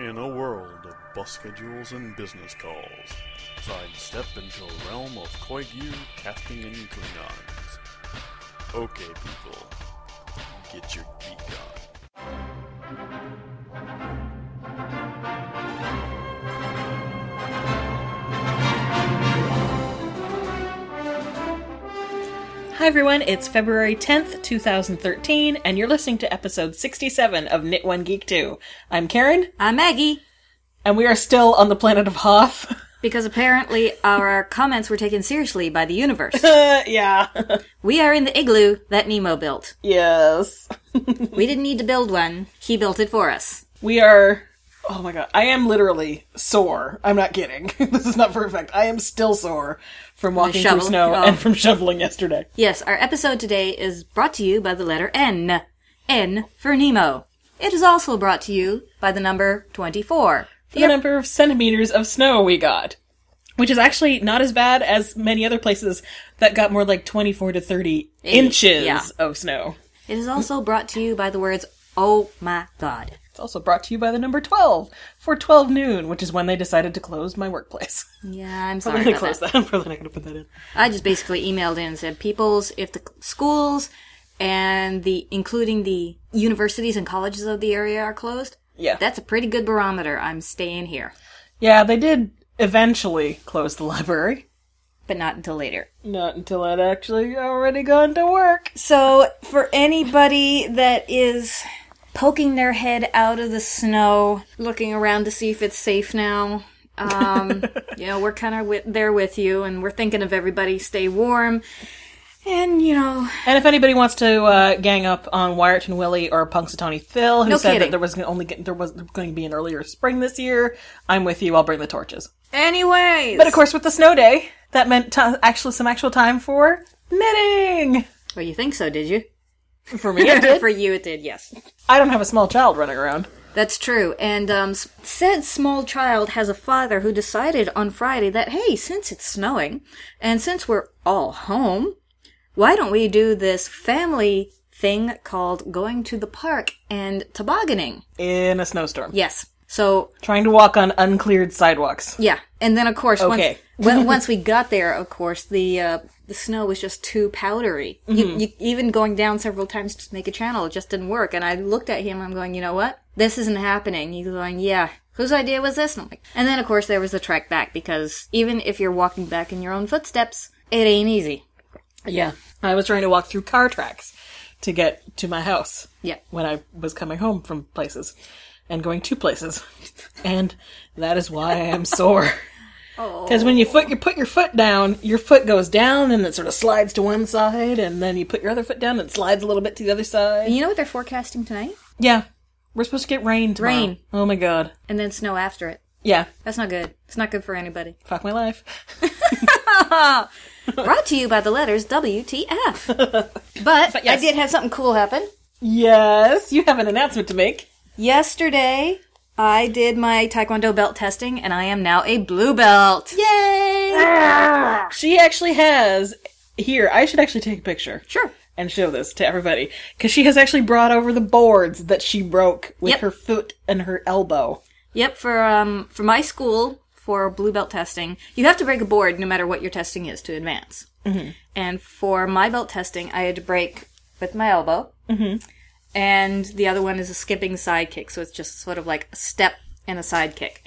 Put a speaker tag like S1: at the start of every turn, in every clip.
S1: In a world of bus schedules and business calls, sidestep into a realm of Koigu casting and Klingons. Okay, people, get your geek on.
S2: Everyone, it's February 10th, 2013, and you're listening to episode 67 of Knit One Geek 2. I'm Karen,
S3: I'm Maggie,
S2: and we are still on the planet of Hoth.
S3: because apparently our comments were taken seriously by the universe.
S2: Yeah.
S3: we are in the igloo that Nemo built.
S2: yes.
S3: We didn't need to build one, he built it for us.
S2: We are. Oh my god, I am literally sore. I'm not kidding. this is not for effect. I am still sore from walking through snow
S3: Oh.
S2: and from shoveling yesterday.
S3: Yes, our episode today is brought to you by the letter N. N for Nemo. It is also brought to you by the number 24.
S2: The number of centimeters of snow we got. Which is actually not as bad as many other places that got more like 24 to 30 inches
S3: yeah.
S2: of snow.
S3: It is also brought to you by the words, Oh my god.
S2: It's also brought to you by the number 12 for 12 noon, which is when they decided to close my workplace.
S3: Yeah, I'm
S2: I'm
S3: sorry
S2: going to close
S3: that.
S2: that. I'm probably not going to put that in.
S3: I just basically emailed in and said, "Peoples, if the schools and the including the universities and colleges of the area are closed,
S2: Yeah.
S3: that's a pretty good barometer. I'm staying here,
S2: yeah, they did eventually close the library.
S3: but not until later."
S2: Not until I'd actually already gone to work.
S3: So, for anybody that is poking their head out of the snow, looking around to see if it's safe now, um, you know, we're kind of wi- there with you, and we're thinking of everybody. Stay warm, and you know,
S2: And if anybody wants to uh, gang up on Wiarton Willie or Punxsutawney Phil, who
S3: No
S2: said
S3: kidding.
S2: that there was only get, there was going to be an earlier spring this year, I'm with you. I'll bring the torches.
S3: anyways.
S2: But of course, with the snow day, that meant ti actually some actual time for knitting.
S3: well, you think so? Did you?
S2: For me, it did.
S3: For you, it did. Yes.
S2: I don't have a small child running around.
S3: That's true. And um, said small child has a father who decided on Friday that, hey, since it's snowing and since we're all home, why don't we do this family thing called going to the park and tobogganing?
S2: in a snowstorm,
S3: Yes. So,
S2: trying to walk on uncleared sidewalks.
S3: yeah. And then, of course,
S2: Okay.
S3: once, when, once we got there, of course, the uh, the snow was just too powdery. You, you, even going down several times to make a channel, it just didn't work. And I looked at him, I'm going, you know what? This isn't happening. He's going, yeah. Whose idea was this? And, I'm like, and then, of course, there was the trek back because even if you're walking back in your own footsteps, it ain't easy.
S2: Yeah, I was trying to walk through car tracks to get to my house.
S3: Yeah.
S2: when I was coming home from places and going two places, and that is why I am sore. Oh. Because when you foot you put your foot down, your foot goes down and it sort of slides to one side, and then you put your other foot down and it slides a little bit to the other side.
S3: You know what they're forecasting tonight?
S2: Yeah, we're supposed to get rain tomorrow.
S3: Rain.
S2: Oh my god.
S3: And then snow after it.
S2: Yeah.
S3: That's not good. It's not good for anybody.
S2: Fuck my life.
S3: Brought to you by the letters WTF. But, I
S2: yes.
S3: did have something cool happen.
S2: Yes, you have an announcement to make.
S3: Yesterday, I did my Taekwondo belt testing, and I am now a blue belt.
S2: Yay! She actually has. Here, I should actually take a picture.
S3: Sure.
S2: and show this to everybody because she has actually brought over the boards that she broke with
S3: Yep.
S2: her foot and her elbow.
S3: Yep, for um for my school for blue belt testing, you have to break a board no matter what your testing is to advance. Mm-hmm. And for my belt testing, I had to break with my elbow. Mm-hmm. And the other one is a skipping side kick, so it's just sort of like a step and a side kick.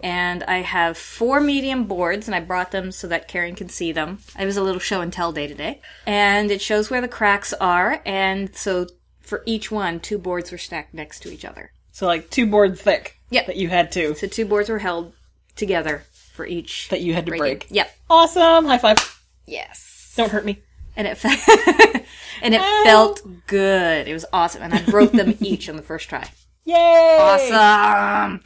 S3: And I have four medium boards, and I brought them so that Karen can see them. It was a little show and tell day today. And it shows where the cracks are, and so for each one, two boards were stacked next to each other.
S2: So like two boards thick.
S3: Yep.
S2: That you had to.
S3: So two boards were held together for each
S2: That you had to
S3: breaking.
S2: break.
S3: Yep.
S2: Awesome. High five.
S3: Yes.
S2: Don't hurt me.
S3: And it fe- and it felt good. It was awesome, and I broke them each on the first try.
S2: Yay!
S3: Awesome.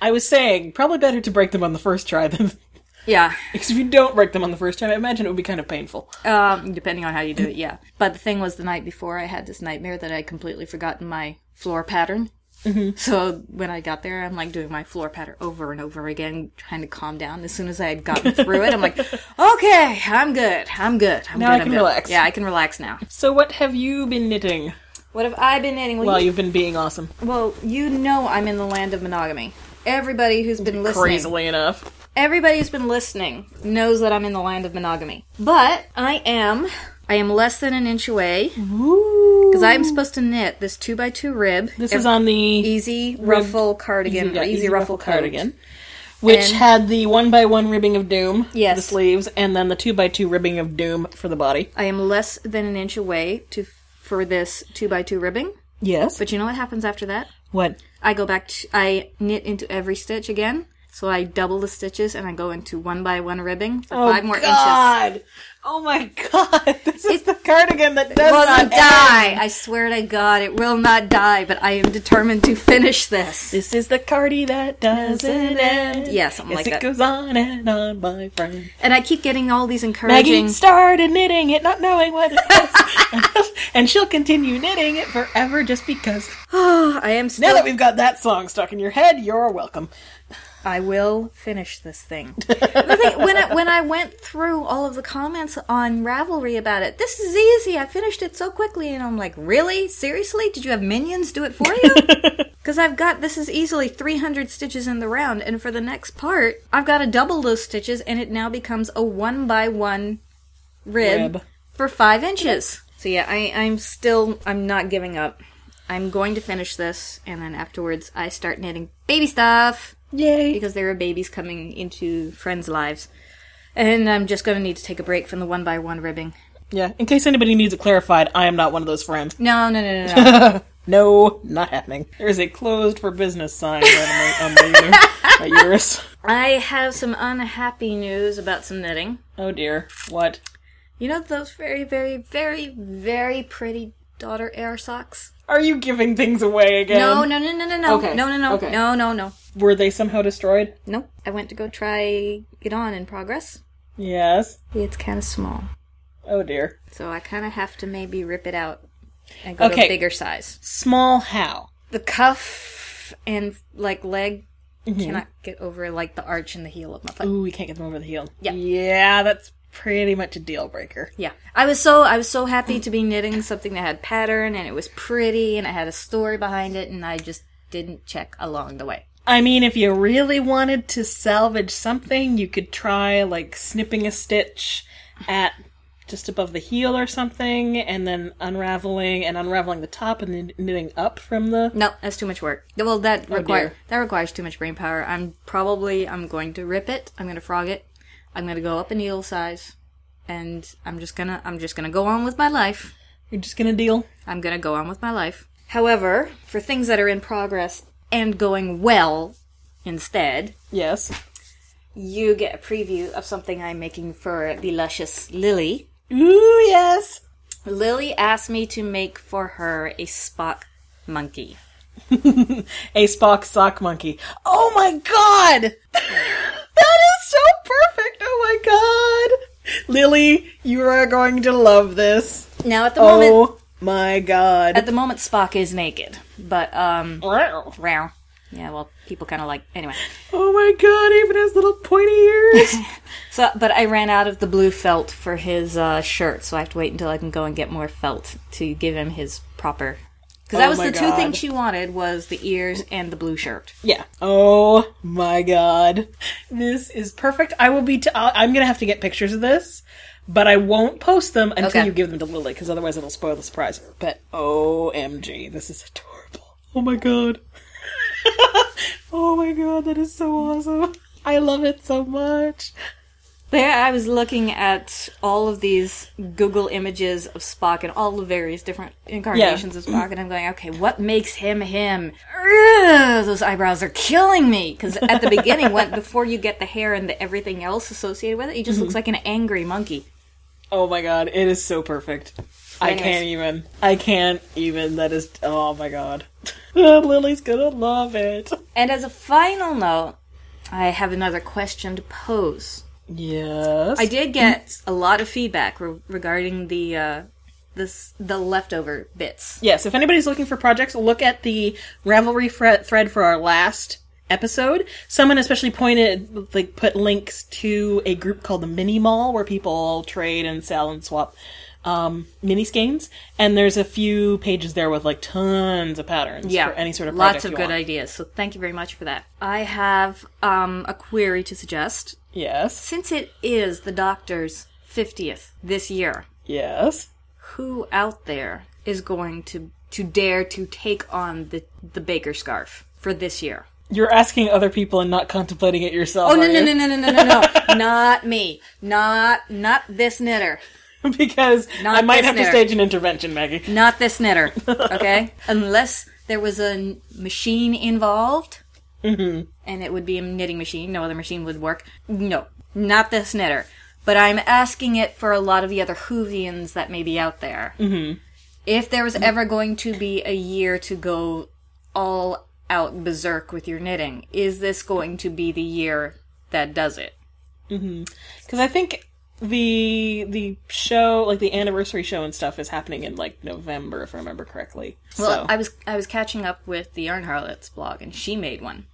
S2: I was saying probably better to break them on the first try than
S3: Yeah.
S2: because if you don't break them on the first try, I imagine it would be kind of painful.
S3: Um, depending on how you do it, yeah. But the thing was, the night before, I had this nightmare that I would completely forgotten my floor pattern. Mm-hmm. So when I got there, I'm like doing my floor pattern over and over again, trying to calm down. As soon as I had gotten through it, I'm like, okay, I'm good. I'm good. I'm
S2: Now
S3: good.
S2: I can
S3: good."
S2: relax.
S3: Yeah, I can relax now.
S2: So what have you been knitting?
S3: What have I been knitting?
S2: Well,
S3: you,
S2: you've been being awesome.
S3: well, you know I'm in the land of monogamy. Everybody who's been listening,
S2: Crazily enough.
S3: everybody who's been listening knows that I'm in the land of monogamy. But I am, I am less than an inch away because I'm supposed to knit this two by two rib.
S2: This is on the
S3: easy ruffle cardigan,
S2: yeah,
S3: or easy, ruffle
S2: cardigan,
S3: cardigan.
S2: which
S3: And-
S2: had the one by one ribbing of doom for
S3: Yes.
S2: the sleeves, and then the two by two ribbing of doom for the body.
S3: I am less than an inch away to for this two by two ribbing.
S2: Yes.
S3: But you know what happens after that?
S2: what?
S3: I go back to, I knit into every stitch again. So I double the stitches and I go into one by one ribbing for
S2: Oh
S3: five more inches.
S2: Oh god! Oh my God! This is the cardigan that does
S3: It will
S2: not
S3: not die. I swear to God, it will not die. But I am determined to finish this.
S2: This is the cardi that doesn't end.
S3: Yeah, something
S2: Yes,
S3: like
S2: it
S3: that.
S2: goes on and on, my friend.
S3: And I keep getting all these encouraging.
S2: Maggie started knitting it, not knowing what it is, and she'll continue knitting it forever just because.
S3: I am Still...
S2: Now that we've got that song stuck in your head, you're welcome.
S3: I will finish this thing. the thing when I, when I went through all of the comments on Ravelry about it, this is easy. I finished it so quickly, and I'm like, really, seriously? Did you have minions do it for you? Because I've got this is easily 300 stitches in the round, and for the next part, I've got to double those stitches, and it now becomes a one by one rib,
S2: Rib.
S3: for five inches. So yeah, I, I'm still I'm not giving up. I'm going to finish this, and then afterwards I start knitting baby stuff
S2: Yay!
S3: because there are babies coming into friends' lives. And I'm just going to need to take a break from the one by one ribbing.
S2: Yeah, in case anybody needs it clarified, I am not one of those friends.
S3: No, no, no, no, no.
S2: No, not happening. There is a closed for business sign right on my, on my, uterus.
S3: I have some unhappy news about some knitting.
S2: Oh dear. What?
S3: You know those very, very, very, very pretty daughter air socks?
S2: Are you giving things away again?
S3: No, no, no, no, no, no.
S2: Okay,
S3: No, no, no.
S2: okay.
S3: No, no, no.
S2: Were they somehow destroyed?
S3: Nope. I went to go try it on in progress.
S2: Yes.
S3: It's kind of small.
S2: Oh dear.
S3: So I kind of have to maybe rip it out and go to a bigger size.
S2: Small how?
S3: the cuff and like leg
S2: Mm-hmm.
S3: cannot get over like the arch and the heel of my foot.
S2: Ooh, we can't get them over the heel.
S3: Yeah.
S2: Yeah, that's pretty much a deal breaker.
S3: Yeah, I was so I was so happy to be knitting something that had pattern and it was pretty and it had a story behind it and I just didn't check along the way.
S2: I mean, if you really wanted to salvage something, you could try like snipping a stitch at just above the heel or something, and then unraveling and unraveling the top and then knitting up from the.
S3: No, that's too much work. Well, that oh, require
S2: dear.
S3: that requires too much brain power. I'm probably I'm going to rip it. I'm going to frog it. I'm going to go up a needle size, and I'm just gonna I'm just gonna go on with my life.
S2: You're just gonna deal.
S3: I'm gonna go on with my life. However, for things that are in progress and going well instead,
S2: Yes.
S3: you get a preview of something I'm making for the luscious Lily.
S2: Ooh, yes.
S3: Lily asked me to make for her a Spock monkey.
S2: A Spock sock monkey. Oh my god! that is so perfect! Oh my god! Lily, you are going to love this.
S3: Now at the moment
S2: Oh my god.
S3: at the moment Spock is naked, but um rare. Yeah, well, people kind of like anyway.
S2: Oh my god, even has little pointy ears.
S3: So, but I ran out of the blue felt for his uh, shirt, so I have to wait until I can go and get more felt to give him his proper. Because that
S2: Oh
S3: was
S2: my
S3: the two things she wanted was the ears and the blue shirt.
S2: yeah. Oh my god. This is perfect. I will be. T- I'm gonna have to get pictures of this, but I won't post them until
S3: Okay.
S2: you give them to Lily, because otherwise it'll spoil the surprise. But OMG, this is adorable. Oh my god. oh my god, that is so awesome. I love it so much.
S3: There, I was looking at all of these Google images of Spock and all the various different incarnations of Spock, and I'm going, okay, what makes him him? Ugh, those eyebrows are killing me. Because at the beginning, when before you get the hair and the everything else associated with it, he just looks mm-hmm. like an angry monkey.
S2: Oh my god, it is so perfect. I
S3: Anyways.
S2: can't even. I can't even. That is. Oh my god. Lily's gonna love it.
S3: And as a final note, I have another question to pose.
S2: Yes.
S3: I did get a lot of feedback re- regarding the uh, this the leftover bits.
S2: Yes, if anybody's looking for projects, look at the Ravelry fre- thread for our last episode. Someone especially pointed, like, put links to a group called the Mini Mall where people trade and sell and swap um, mini skeins, and there's a few pages there with like tons of patterns
S3: Yeah,
S2: for any sort of
S3: lots of good
S2: want.
S3: ideas. So thank you very much for that. I have um, a query to suggest.
S2: Yes,
S3: Since it is the doctor's fiftieth this year,
S2: yes.
S3: who out there is going to to dare to take on the the baker scarf for this year?
S2: You're asking other people and not contemplating it yourself.
S3: Oh no no
S2: you?
S3: no no no no no no! not me, not not this knitter,
S2: because
S3: Not
S2: I might have to stage an intervention, Maggie.
S3: not this knitter. Okay, unless there was a machine involved, and it would be a knitting machine. No other machine would work. No, not this knitter. But I'm asking it for a lot of the other Whovians that may be out there. Mm-hmm. If there was ever going to be a year to go all out berserk with your knitting, is this going to be the year that does it?
S2: Because I think the the show, like the anniversary show and stuff, is happening in like November, if I remember correctly.
S3: Well,
S2: so
S3: I was I was catching up with the Yarn Harlots blog, and she made one,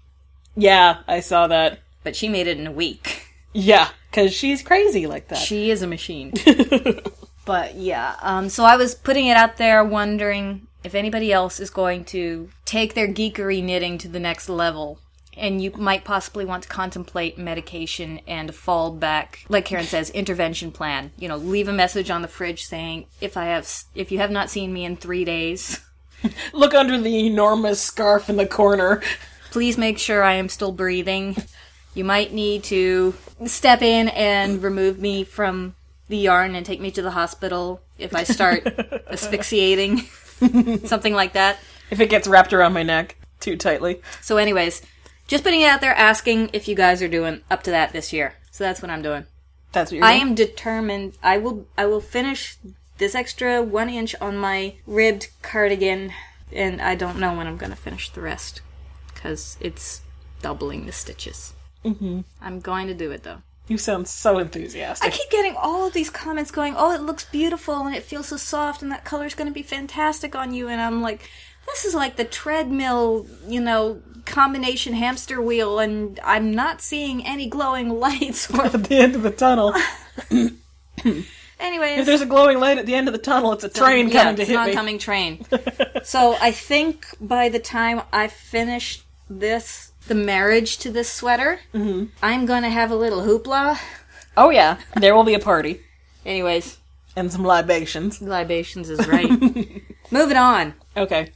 S2: yeah, I saw that.
S3: but she made it in a week.
S2: Yeah, because she's crazy like that.
S3: She is a machine. but yeah, um, so I was putting it out there, wondering if anybody else is going to take their geekery knitting to the next level. And you might possibly want to contemplate medication and a fallback, like Karen says, intervention plan. You know, leave a message on the fridge saying, "If I have, if you have not seen me in three days,
S2: Look under the enormous scarf in the corner.
S3: please make sure I am still breathing. You might need to step in and remove me from the yarn and take me to the hospital if I start asphyxiating. Something like that.
S2: If it gets wrapped around my neck too tightly.
S3: So, anyways, just putting it out there asking if you guys are doing up to that this year. So that's what I'm doing.
S2: That's what you're
S3: I
S2: doing?
S3: am determined. I will. I will finish this extra one inch on my ribbed cardigan, and I don't know when I'm going to finish the rest because it's doubling the stitches. Mm-hmm. I'm going to do it though.
S2: You sound so enthusiastic.
S3: I keep getting all of these comments going, "Oh, it looks beautiful and it feels so soft, and that color's going to be fantastic on you." And I'm like, "This is like the treadmill, you know, combination hamster wheel, and I'm not seeing any glowing lights." Or
S2: At the end of the tunnel.
S3: anyways,
S2: If there's a glowing light at the end of the tunnel, it's a train
S3: yeah,
S2: coming to
S3: it's
S2: hit
S3: an
S2: me.
S3: oncoming train. so I think by the time I finish this, the marriage to this sweater,
S2: Mm-hmm.
S3: I'm going to have a little hoopla.
S2: Oh yeah, there will be a party
S3: Anyways,
S2: and some libations.
S3: libations is right. Moving on.
S2: Okay.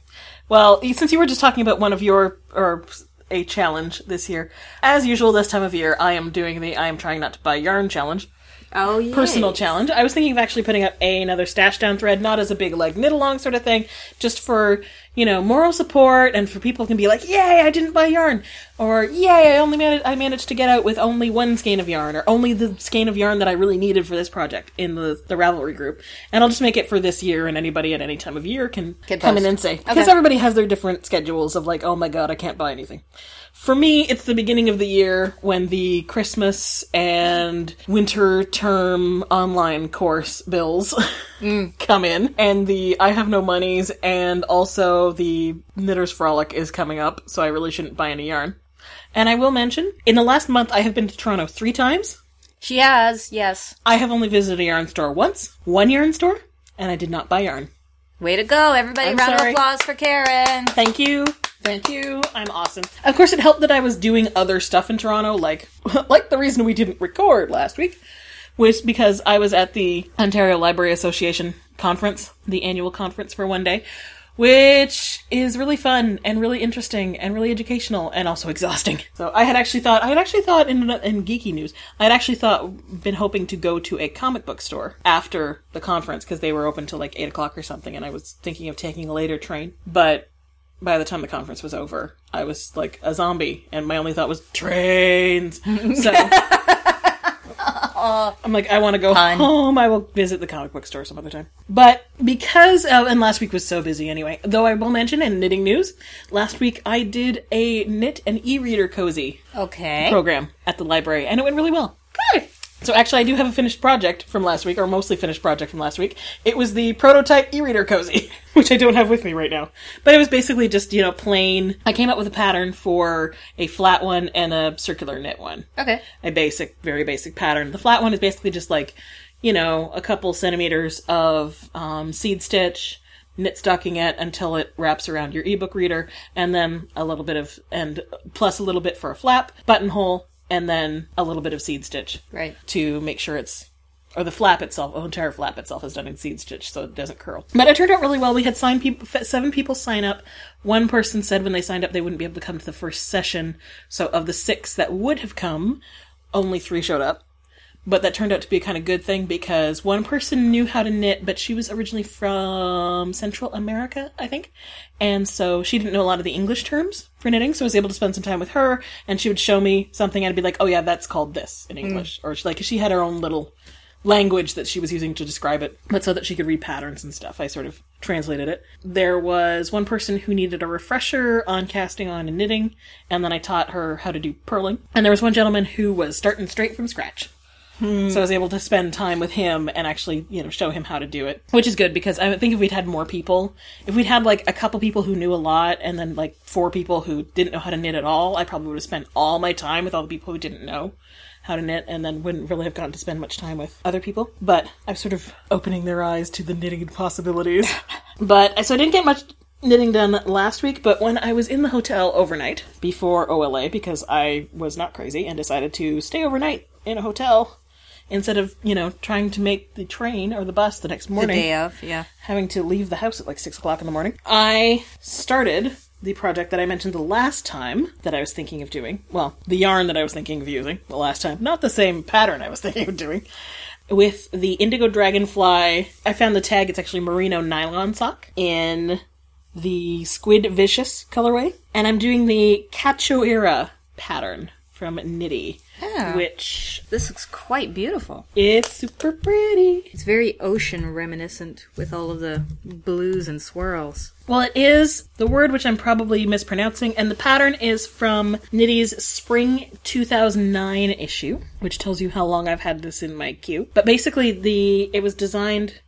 S2: Well, since you were just talking about one of your or a challenge this year, as usual this time of year, I am doing the I am trying not to buy yarn challenge.
S3: Oh yeah.
S2: personal challenge. I was thinking of actually putting up a, another stash down thread, not as a big like knit along sort of thing, just for you know moral support and for people can be like, "Yay, I didn't buy yarn," or "Yay, I only managed I managed to get out with only one skein of yarn, or only the skein of yarn that I really needed for this project in the the Ravelry group." And I'll just make it for this year, and anybody at any time of year can,
S3: Can
S2: come in and say because
S3: Okay.
S2: everybody has their different schedules of like, "Oh my god, I can't buy anything." For me, it's the beginning of the year when the Christmas and winter term online course bills mm. come in, and the I have no monies, and also the Knitter's Frolic is coming up, so I really shouldn't buy any yarn. And I will mention, in the last month, I have been to Toronto three times.
S3: She has, yes.
S2: I have only visited a yarn store once, one yarn store, and I did not buy yarn.
S3: Way to go, everybody.
S2: I'm
S3: Round
S2: sorry.
S3: of applause for Karen.
S2: Thank you. Thank you. I'm awesome. Of course, it helped that I was doing other stuff in Toronto, like like the reason we didn't record last week was because I was at the Ontario Library Association conference, the annual conference for one day, which is really fun and really interesting and really educational and also exhausting. So I had actually thought I had actually thought in in geeky news, I had actually thought been hoping to go to a comic book store after the conference because they were open till like eight o'clock or something, and I was thinking of taking a later train, but by the time the conference was over, I was like a zombie, and my only thought was trains. So I'm like, I want to go
S3: Fun.
S2: home. I will visit the comic book store some other time. But because of, and last week was so busy anyway. Though I will mention in knitting news, last week I did a knit and e-reader cozy
S3: Okay.
S2: program at the library, and it went really well. Good. So actually, I do have a finished project from last week, or mostly finished project from last week. It was the prototype e-reader cozy, which I don't have with me right now. But it was basically just you know plain. I came up with a pattern for a flat one and a circular knit one
S3: Okay.
S2: a basic, very basic pattern. The flat one is basically just like you know, a couple centimeters of um, seed stitch, knit stocking it until it wraps around your ebook reader, and then a little bit of, and plus a little bit for a flap, buttonhole, and then a little bit of seed stitch.
S3: Right.
S2: To make sure it's, or the flap itself, the entire flap itself is done in seed stitch so it doesn't curl. But it turned out really well. We had signed people, seven people sign up. One person said when they signed up they wouldn't be able to come to the first session. So of the six that would have come, only three showed up but that turned out to be a kind of good thing because one person knew how to knit, but she was originally from Central America, I think. And so she didn't know a lot of the English terms for knitting, so I was able to spend some time with her, and she would show me something, and I'd be like, oh yeah, that's called this in English. Mm. Or she, like, she had her own little language that she was using to describe it, but so that she could read patterns and stuff. I sort of translated it. There was one person who needed a refresher on casting on and knitting, and then I taught her how to do purling. And there was one gentleman who was starting straight from scratch. Hmm. So I was able to spend time with him and actually, you know, show him how to do it, which is good because I think if we'd had more people, if we'd had like a couple people who knew a lot and then like four people who didn't know how to knit at all, I probably would have spent all my time with all the people who didn't know how to knit and then wouldn't really have gotten to spend much time with other people. But I'm sort of opening their eyes to the knitting possibilities. but so I didn't get much knitting done last week, but when I was in the hotel overnight before OLA, because I was not crazy and decided to stay overnight in a hotel instead of you know trying to make the train or the bus the next morning.
S3: The day of, yeah.
S2: Having to leave the house at like six o'clock in the morning. I started the project that I mentioned the last time that I was thinking of doing. Well, the yarn that I was thinking of using the last time, not the same pattern I was thinking of doing. With the Indigo Dragonfly, I found the tag. It's actually merino nylon sock in the Squid Vicious colorway, and I'm doing the Cachoeira pattern from Knitty.
S3: Yeah.
S2: Which
S3: this looks quite beautiful.
S2: It's super pretty.
S3: It's very ocean reminiscent with all of the blues and swirls.
S2: Well, it is the word which I'm probably mispronouncing, and the pattern is from Knitty's Spring 2009 issue, which tells you how long I've had this in my queue. But basically, the it was designed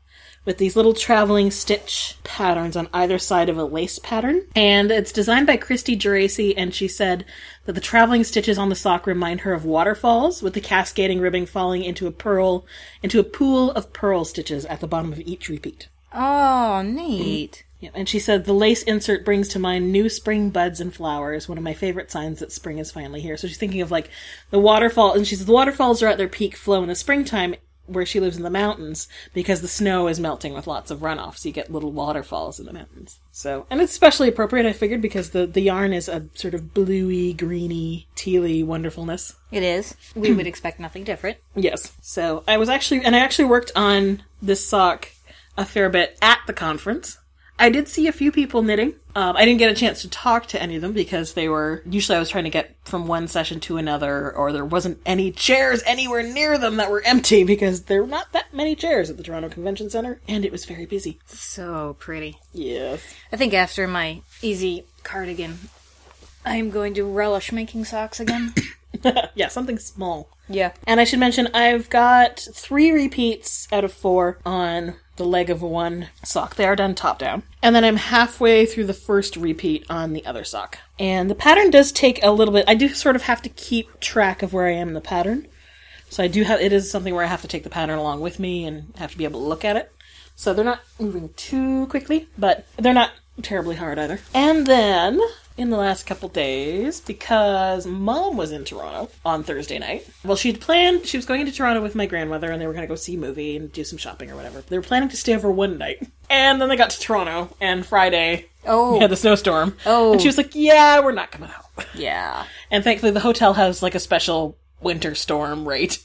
S2: with these little traveling stitch patterns on either side of a lace pattern. And it's designed by Kristi Geraci, and she said that the traveling stitches on the sock remind her of waterfalls, with the cascading ribbing falling into a purl, into a pool of purl stitches at the bottom of each repeat.
S3: Oh, neat. Mm-hmm.
S2: Yeah, and she said the lace insert brings to mind new spring buds and flowers, one of my favorite signs that spring is finally here. So she's thinking of like the waterfall, and she says the waterfalls are at their peak flow in the springtime, where she lives in the mountains because the snow is melting with lots of runoff, so you get little waterfalls in the mountains. So, and it's especially appropriate, I figured, because the the yarn is a sort of bluey, greeny, tealy wonderfulness.
S3: It is. We would expect nothing different.
S2: Yes. So I was actually, and I actually worked on this sock a fair bit at the conference. I did see a few people knitting. Um, I didn't get a chance to talk to any of them because they were usually I was trying to get from one session to another, or there wasn't any chairs anywhere near them that were empty because there were not that many chairs at the Toronto Convention Center, and it was very busy.
S3: So pretty.
S2: Yes.
S3: I think after my easy cardigan, I'm going to relish making socks again.
S2: yeah, something small.
S3: Yeah.
S2: And I should mention I've got three repeats out of four on the leg of one sock. They are done top down. And then I'm halfway through the first repeat on the other sock. And the pattern does take a little bit. I do sort of have to keep track of where I am in the pattern. So I do have, it is something where I have to take the pattern along with me and have to be able to look at it. So they're not moving too quickly, but they're not terribly hard either. And then in the last couple days because mom was in Toronto on Thursday night. Well, she'd planned she was going into Toronto with my grandmother and they were going to go see a movie and do some shopping or whatever. They were planning to stay over one night. And then they got to Toronto and Friday
S3: Oh.
S2: we had the snowstorm.
S3: Oh.
S2: And she was like, "Yeah, we're not coming out.
S3: Yeah.
S2: And thankfully the hotel has like a special winter storm rate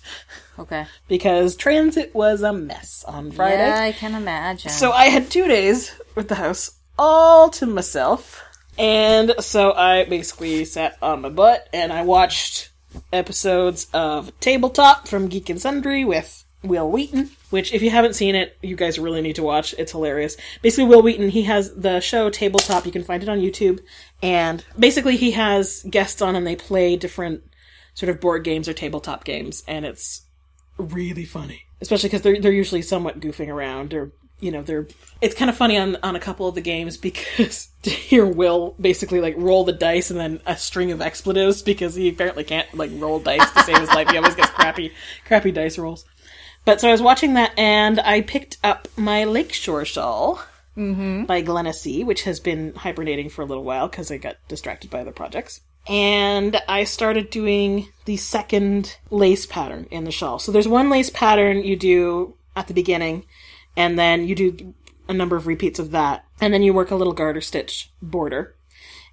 S3: Okay.
S2: because transit was a mess on Friday.
S3: Yeah, I can imagine.
S2: So I had 2 days with the house all to myself. And so I basically sat on my butt and I watched episodes of Tabletop from Geek and Sundry with Wil Wheaton, which if you haven't seen it, you guys really need to watch. It's hilarious. Basically, Wil Wheaton, he has the show Tabletop. You can find it on YouTube. And basically, he has guests on and they play different sort of board games or tabletop games. And it's really funny. Especially because they're, they're usually somewhat goofing around or you know they're it's kind of funny on on a couple of the games because to hear will basically like roll the dice and then a string of expletives because he apparently can't like roll dice to save his life he always gets crappy crappy dice rolls But so I was watching that, and I picked up my Lakeshore shawl mm-hmm. by Glenna C, which has been hibernating for a little while because I got distracted by other projects. And I started doing the second lace pattern in the shawl. So there's one lace pattern you do at the beginning, and then you do a number of repeats of that, and then you work a little garter stitch border.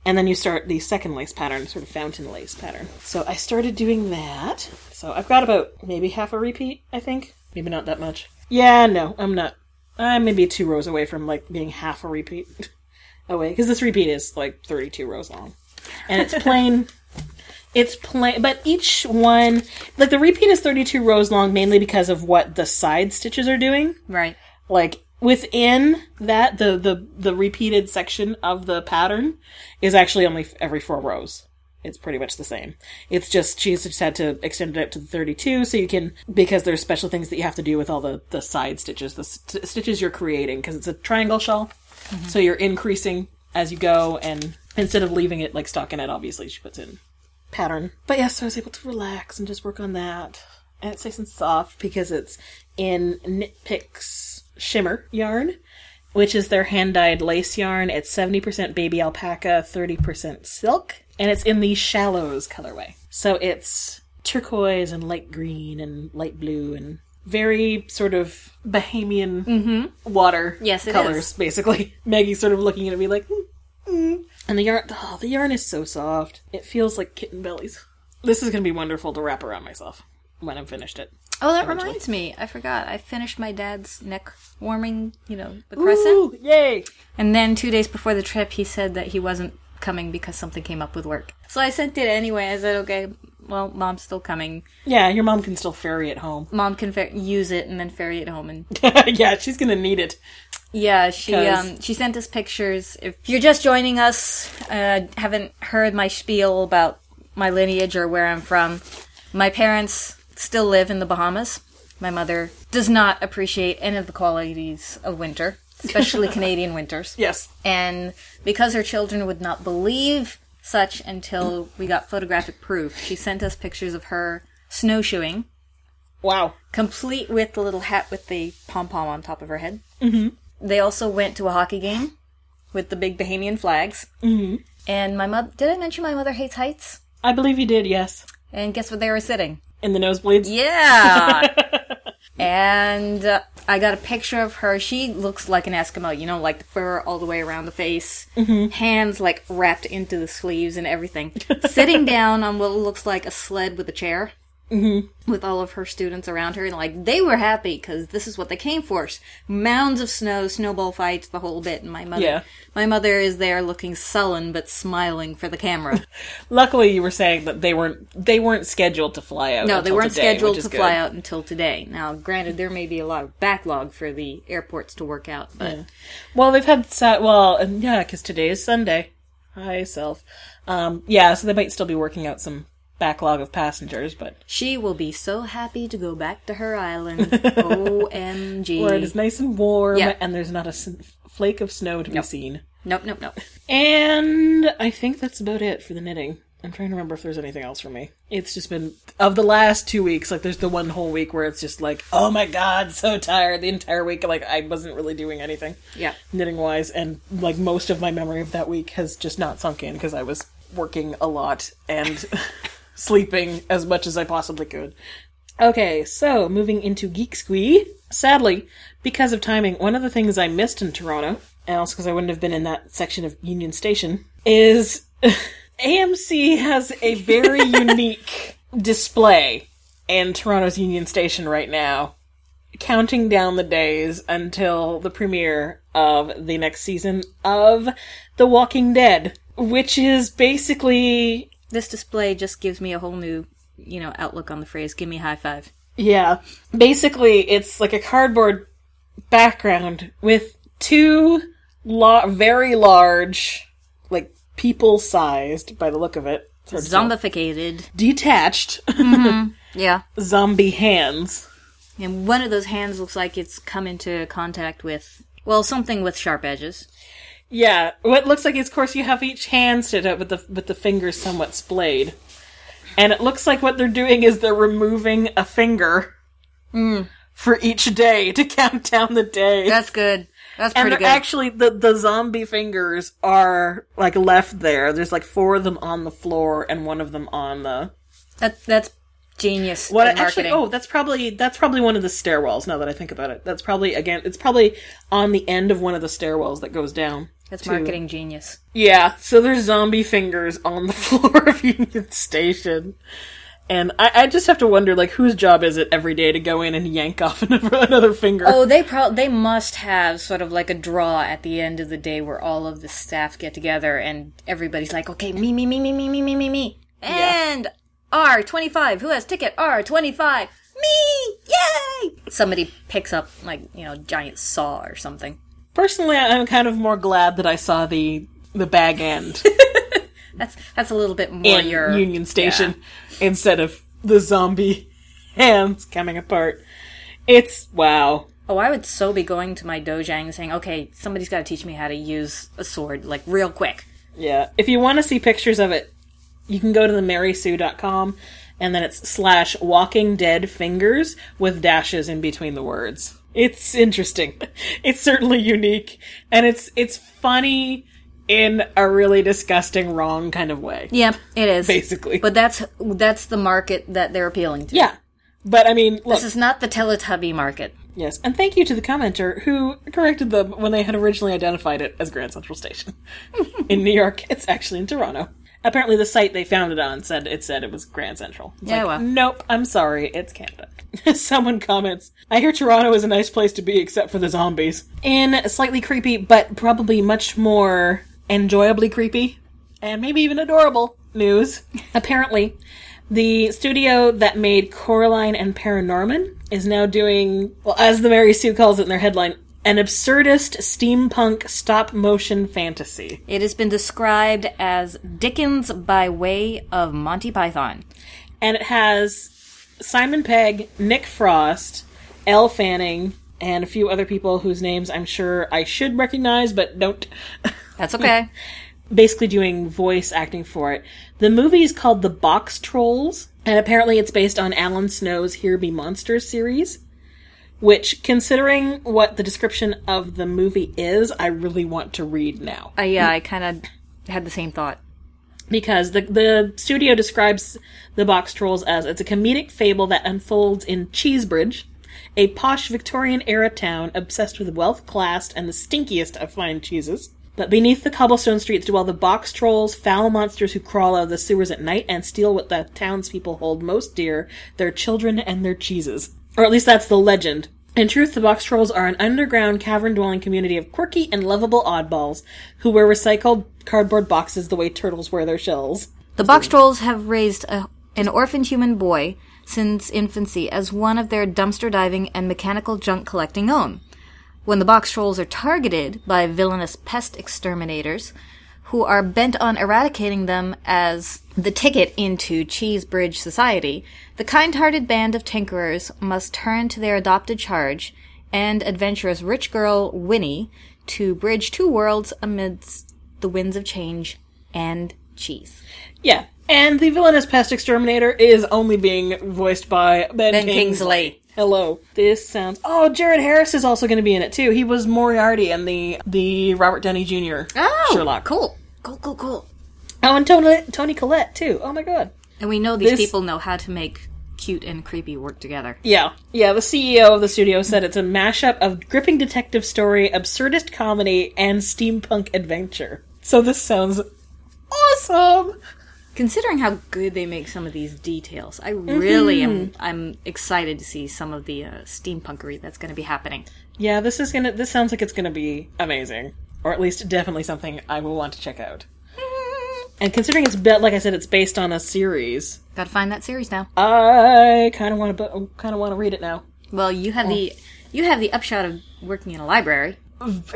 S2: And then you start the second lace pattern, sort of fountain lace pattern. So I started doing that. So I've got about maybe half a repeat, I think. Maybe not that much. Yeah, no, I'm not. I'm maybe two rows away from like being half a repeat away because this repeat is like 32 rows long, and it's plain. it's plain, but each one, like the repeat is 32 rows long, mainly because of what the side stitches are doing
S3: Right.
S2: Like within that the the the repeated section of the pattern is actually only every four rows it's pretty much the same it's just she's just had to extend it out to the 32 so you can because there's special things that you have to do with all the the side stitches the st- stitches you're creating because it's a triangle shawl mm-hmm. so you're increasing as you go and instead of leaving it like stockinette obviously she puts in pattern. But yes, so I was able to relax and just work on that. And it's nice and soft because it's in Knitpicks shimmer yarn, which is their hand dyed lace yarn. It's 70% baby alpaca, 30% silk, and it's in the shallows colorway. So it's turquoise and light green and light blue and very sort of Bahamian water
S3: Yes,
S2: colors,
S3: is.
S2: basically. Maggie's sort of looking at me like, "Mm, mm." and the yarn, oh, the yarn is so soft. It feels like kitten bellies. This is going to be wonderful to wrap around myself when I'm finished it.
S3: Oh, that reminds me. I forgot. I finished my dad's neck warming, you know, the crescent.
S2: Ooh, yay!
S3: And then two days before the trip, he said that he wasn't coming because something came up with work. So I sent it anyway. I said, okay, well, mom's still coming.
S2: Yeah, your mom can still ferry it home.
S3: Mom can fer- use it and then ferry it home. And
S2: yeah, she's going to need it.
S3: yeah, she
S2: 'Cause-
S3: um she sent us pictures. If you're just joining us, uh, haven't heard my spiel about my lineage or where I'm from, my parents still live in the Bahamas. My mother does not appreciate any of the qualities of winter, especially Canadian winters.
S2: Yes.
S3: And because her children would not believe such until we got photographic proof, she sent us pictures of her snowshoeing,
S2: Wow.
S3: complete with the little hat with the pom pom on top of her head. Mm-hmm. They also went to a hockey game with the big Bahamian flags. Mm-hmm. And my mother, did I mention my mother hates heights?
S2: I believe you did, yes.
S3: And guess where they were sitting?
S2: In the nosebleeds?
S3: Yeah. and uh, I got a picture of her. She looks like an Eskimo, you know, like the fur all the way around the face, hands like wrapped into the sleeves and everything. Sitting down on what looks like a sled with a chair. With all of her students around her, and like they were happy because this is what they came for: mounds of snow, snowball fights, the whole bit. And my mother,
S2: Yeah.
S3: my mother is there looking sullen but smiling for the camera.
S2: Luckily, you were saying that they weren't they weren't scheduled to fly out.
S3: No, they weren't
S2: today,
S3: scheduled to
S2: is
S3: fly out until today. Now, granted, there may be a lot of backlog for the airports to work out, but
S2: Well, they've had sat well, and yeah, because today is Sunday. Hi, self. Um, yeah, so they might still be working out some backlog of passengers, but
S3: she will be so happy to go back to her island. OMG.
S2: where it is nice and warm,
S3: Yeah.
S2: and there's not a s- flake of snow to be seen.
S3: Nope, nope, nope.
S2: And I think that's about it for the knitting. I'm trying to remember if there's anything else for me. It's just been of the last two weeks. Like, there's the one whole week where it's just like, oh my god, so tired. The entire week, like, I wasn't really doing anything
S3: Yeah.
S2: knitting wise, and like most of my memory of that week has just not sunk in because I was working a lot and sleeping as much as I possibly could. Okay, so moving into Geek Squee. Sadly, because of timing, one of the things I missed in Toronto, and also because I wouldn't have been in that section of Union Station, is AMC has a very unique display in Toronto's Union Station right now counting down the days until the premiere of the next season of The Walking Dead, which is basically
S3: This display just gives me a whole new, you know, outlook on the phrase, give me high five.
S2: yeah, basically it's like a cardboard background with two la- very large like people-sized by the look of it,
S3: Zombificated.
S2: detached mm-hmm.
S3: Yeah.
S2: zombie hands.
S3: And one of those hands looks like it's come into contact with, well, something with sharp edges.
S2: Yeah, what looks like is, of course, you have each hand stood up with the with the fingers somewhat splayed, and it looks like what they're doing is they're removing a finger mm. for each day to count down the day.
S3: That's good. That's
S2: and
S3: pretty good.
S2: actually the the zombie fingers are like left there. There's like four of them on the floor and one of them on the
S3: that, that's genius.
S2: what actually
S3: marketing.
S2: oh that's probably that's probably one of the stairwells now that I think about it. That's probably again it's probably on the end of one of the stairwells that goes down.
S3: That's
S2: to-
S3: marketing genius.
S2: Yeah, so there's zombie fingers on the floor of Union Station. And I, I just have to wonder, like, whose job is it every day to go in and yank off another, another finger?
S3: Oh, they pro- they must have sort of like a draw at the end of the day where all of the staff get together and everybody's like, okay, me, me, me, me, me, me, me, me, me, and R twenty five. Who has ticket R twenty five? Me! Yay! Somebody picks up like you know giant saw or something.
S2: Personally, I'm kind of more glad that I saw the the bag end
S3: That's that's a little bit more
S2: in
S3: your
S2: Union Station instead of the zombie hands coming apart. It's wow.
S3: Oh, I would so be going to my dojang and saying, okay, somebody's got to teach me how to use a sword like real quick.
S2: Yeah. If you want to see pictures of it, you can go to the marysue.com and then it's slash walking dead fingers with dashes in between the words. It's interesting. It's certainly unique and it's it's funny in a really disgusting wrong kind of way.
S3: Yeah, it is
S2: Basically.
S3: But that's that's the market that they're appealing to.
S2: Yeah. But I mean, look,
S3: This is not the Teletubby market.
S2: yes. And thank you to the commenter who corrected them when they had originally identified it as Grand Central Station. in New York, it's actually in Toronto. Apparently the site they found it on said it said it was Grand Central. It's
S3: Yeah,
S2: like,
S3: well.
S2: Nope, I'm sorry, it's Canada. Someone comments, I hear Toronto is a nice place to be except for the zombies. In slightly creepy, but probably much more enjoyably creepy, and maybe even adorable news. Apparently, the studio that made Coraline and Paranorman is now doing, well, as the Mary Sue calls it in their headline, an absurdist steampunk stop motion fantasy.
S3: It has been described as Dickens by way of Monty Python.
S2: And it has Simon Pegg, Nick Frost, Elle Fanning, and a few other people whose names I'm sure I should recognize but don't.
S3: That's okay.
S2: basically doing voice acting for it. The movie is called The Box Trolls, and apparently it's based on Alan Snow's Here Be Monsters series. Which, considering what the description of the movie is, I really want to read now.
S3: uh, yeah, I kind of had the same thought.
S2: Because the, the studio describes the Box Trolls as it's a comedic fable that unfolds in Cheesebridge, a posh Victorian era town obsessed with wealth, class, and the stinkiest of fine cheeses. But beneath the cobblestone streets dwell the box trolls, foul monsters who crawl out of the sewers at night and steal what the townspeople hold most dear their children and their cheeses. Or at least that's the legend. In truth, the box trolls are an underground cavern dwelling community of quirky and lovable oddballs who wear recycled cardboard boxes the way turtles wear their shells.
S3: The Box Trolls have raised a, an orphaned human boy since infancy as one of their dumpster diving and mechanical junk collecting own. When the Box Trolls are targeted by villainous pest exterminators, who are bent on eradicating them as the ticket into Cheesebridge society, the kind-hearted band of tinkerers must turn to their adopted charge and adventurous rich girl Winnie to bridge two worlds amidst the winds of change and cheese.
S2: Yeah. And the villainous pest exterminator is only being voiced by Ben,
S3: Ben
S2: Kingsley.
S3: Kingsley.
S2: Hello. This sounds. Oh, Jared Harris is also going to be in it too. He was Moriarty in the the Robert Downey Jr. Oh, Sherlock.
S3: Cool. Cool, cool, cool.
S2: Oh, and Tony Tony Collette too. Oh my god.
S3: And we know these
S2: This-
S3: people know how to make cute and creepy work together.
S2: Yeah, yeah. The CEO of the studio said it's a mashup of gripping detective story, absurdist comedy, and steampunk adventure. So this sounds awesome.
S3: Considering how good they make some of these details, I really am I'm excited to see some of the uh, steampunkery that's going to be happening.
S2: Yeah, this is gonna. This sounds like it's gonna be amazing, or at least definitely something I will want to check out. And considering it's like I said, it's based on a series.
S3: Got to find that series now.
S2: I kind of want to, kind of want to read it now.
S3: Well, you have the oh. you have the upshot of working in a library,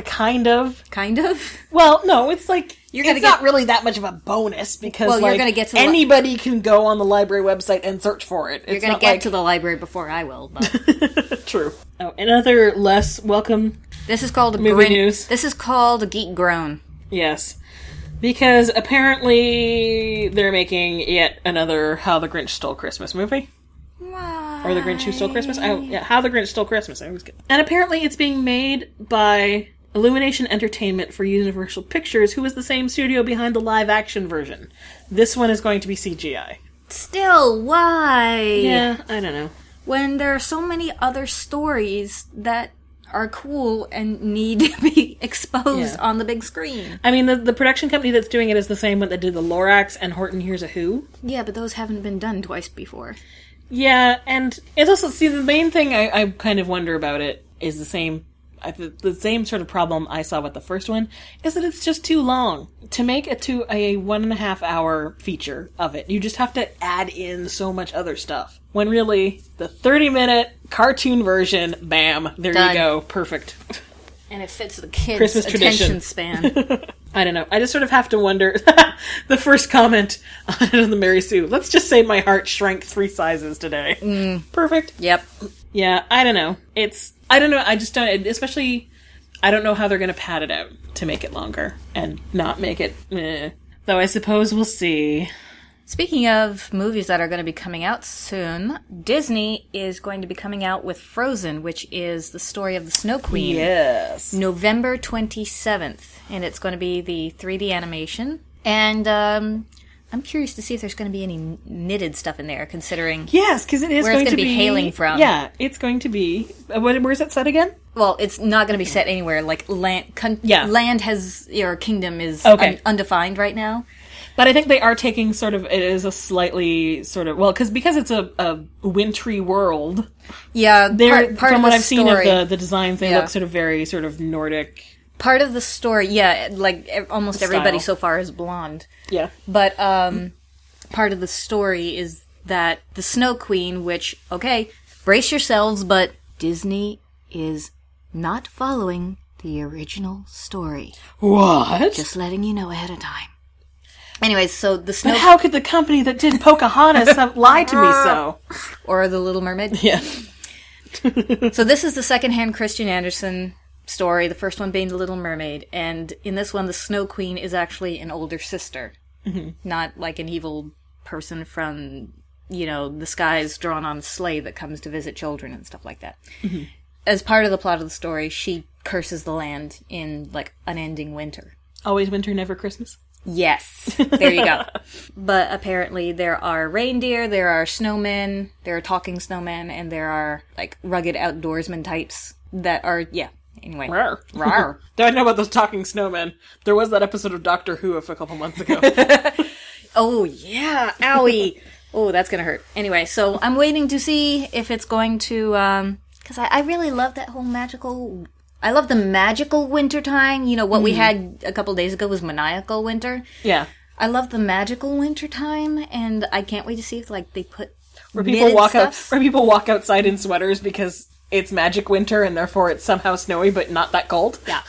S2: Kind of.
S3: kind of.
S2: Well, no, it's like
S3: You're gonna
S2: it's
S3: get-
S2: not really that much of a bonus because
S3: Well, you're
S2: like,
S3: gonna get to li-
S2: anybody can go on the library website and search for it.
S3: You're to get to the library before I will. But
S2: true. Oh, another less welcome.
S3: This is called a
S2: Movie
S3: grin-
S2: news.
S3: This is called a geek groan.
S2: Yes. Because apparently they're making yet another How the Grinch Stole Christmas movie. or The Grinch Who Stole Christmas. I, yeah, How the Grinch Stole Christmas. I always get. And apparently, it's being made by Illumination Entertainment for Universal Pictures, who is the same studio behind the live action version. This one is going to be CGI.
S3: Still, why?
S2: Yeah, I don't know.
S3: When there are so many other stories that are cool and need to be exposed
S2: Yeah.
S3: on the big screen.
S2: I mean, the, the production company that's doing it is the same one that did the Lorax and Horton Hears a Who.
S3: Yeah, but those haven't been done twice before.
S2: Yeah, and it's also see the main thing I, I kind of wonder about it is the same. I, the, the same sort of problem I saw with the first one is that it's just too long to make it to a one and a half hour feature of it. You just have to add in so much other stuff. When really the thirty minute cartoon version, bam, there
S3: Done.
S2: you go, perfect.
S3: And it fits the kids'
S2: Christmas
S3: attention
S2: tradition.
S3: span.
S2: I don't know. I just sort of have to wonder. the first comment on the Mary Sue. Let's just say my heart shrank three sizes today. Perfect.
S3: yep.
S2: Yeah, I don't know. It's I don't know. I just don't. Especially, I don't know how they're going to pad it out to make it longer and not make it. Eh. Though I suppose we'll see.
S3: Speaking of movies that are going to be coming out soon, Disney is going to be coming out with Frozen, which is the story of the Snow Queen.
S2: Yes.
S3: November 27th, and it's going to be the 3D animation. And um, I'm curious to see if there's going to be any knitted stuff in there, considering.
S2: Yes, because it is
S3: Where it's
S2: going
S3: gonna
S2: to
S3: be hailing from.
S2: Yeah, it's going to be. uh, where's it set again?
S3: Well, it's not going to be set anywhere. Like land, con-
S2: Yeah.
S3: land has your kingdom is
S2: Okay.
S3: un- undefined right now.
S2: But I think they are taking sort of. It is a slightly sort of well because because it's a, a wintry world.
S3: Yeah,
S2: They're
S3: part, part
S2: from
S3: of
S2: what I've seen of the the designs, they
S3: Yeah.
S2: look sort of very sort of Nordic.
S3: part of the story. Yeah, like almost everybody so far is blonde.
S2: Yeah.
S3: But um, part of the story is that the Snow Queen, which okay, brace yourselves, but Disney is not following the original story.
S2: What?
S3: Just letting you know ahead of time. Anyways, so the Snow
S2: but how could the company that did Pocahontas have lied to me so?
S3: or the Little Mermaid.
S2: Yeah.
S3: So this is the second Hans Christian Andersen story. The first one being the Little Mermaid, and in this one, the Snow Queen is actually an older sister, mm-hmm. not like an evil person from you know the skies drawn on a sleigh that comes to visit children and stuff like that. Mm-hmm. As part of the plot of the story, she curses the land in like unending winter.
S2: Always winter, never Christmas.
S3: Yes, there you go. but apparently, there are reindeer, there are snowmen, there are talking snowmen, and there are like rugged outdoorsman types that are yeah. Anyway,
S2: Rawr.
S3: Rawr.
S2: Don't I know about those talking snowmen? There was that episode of Doctor Who a couple months ago.
S3: Oh yeah, owie. oh, that's gonna hurt. Anyway, so I'm waiting to see if it's going to um because I, I really love that whole magical. I love the magical winter time. You know what we mm. had a couple days ago was maniacal winter.
S2: yeah.
S3: I love the magical winter time, and I can't wait to see if like they put
S2: Where people walk out where people walk outside in sweaters because it's magic winter and therefore it's somehow snowy but not that cold.
S3: Yeah.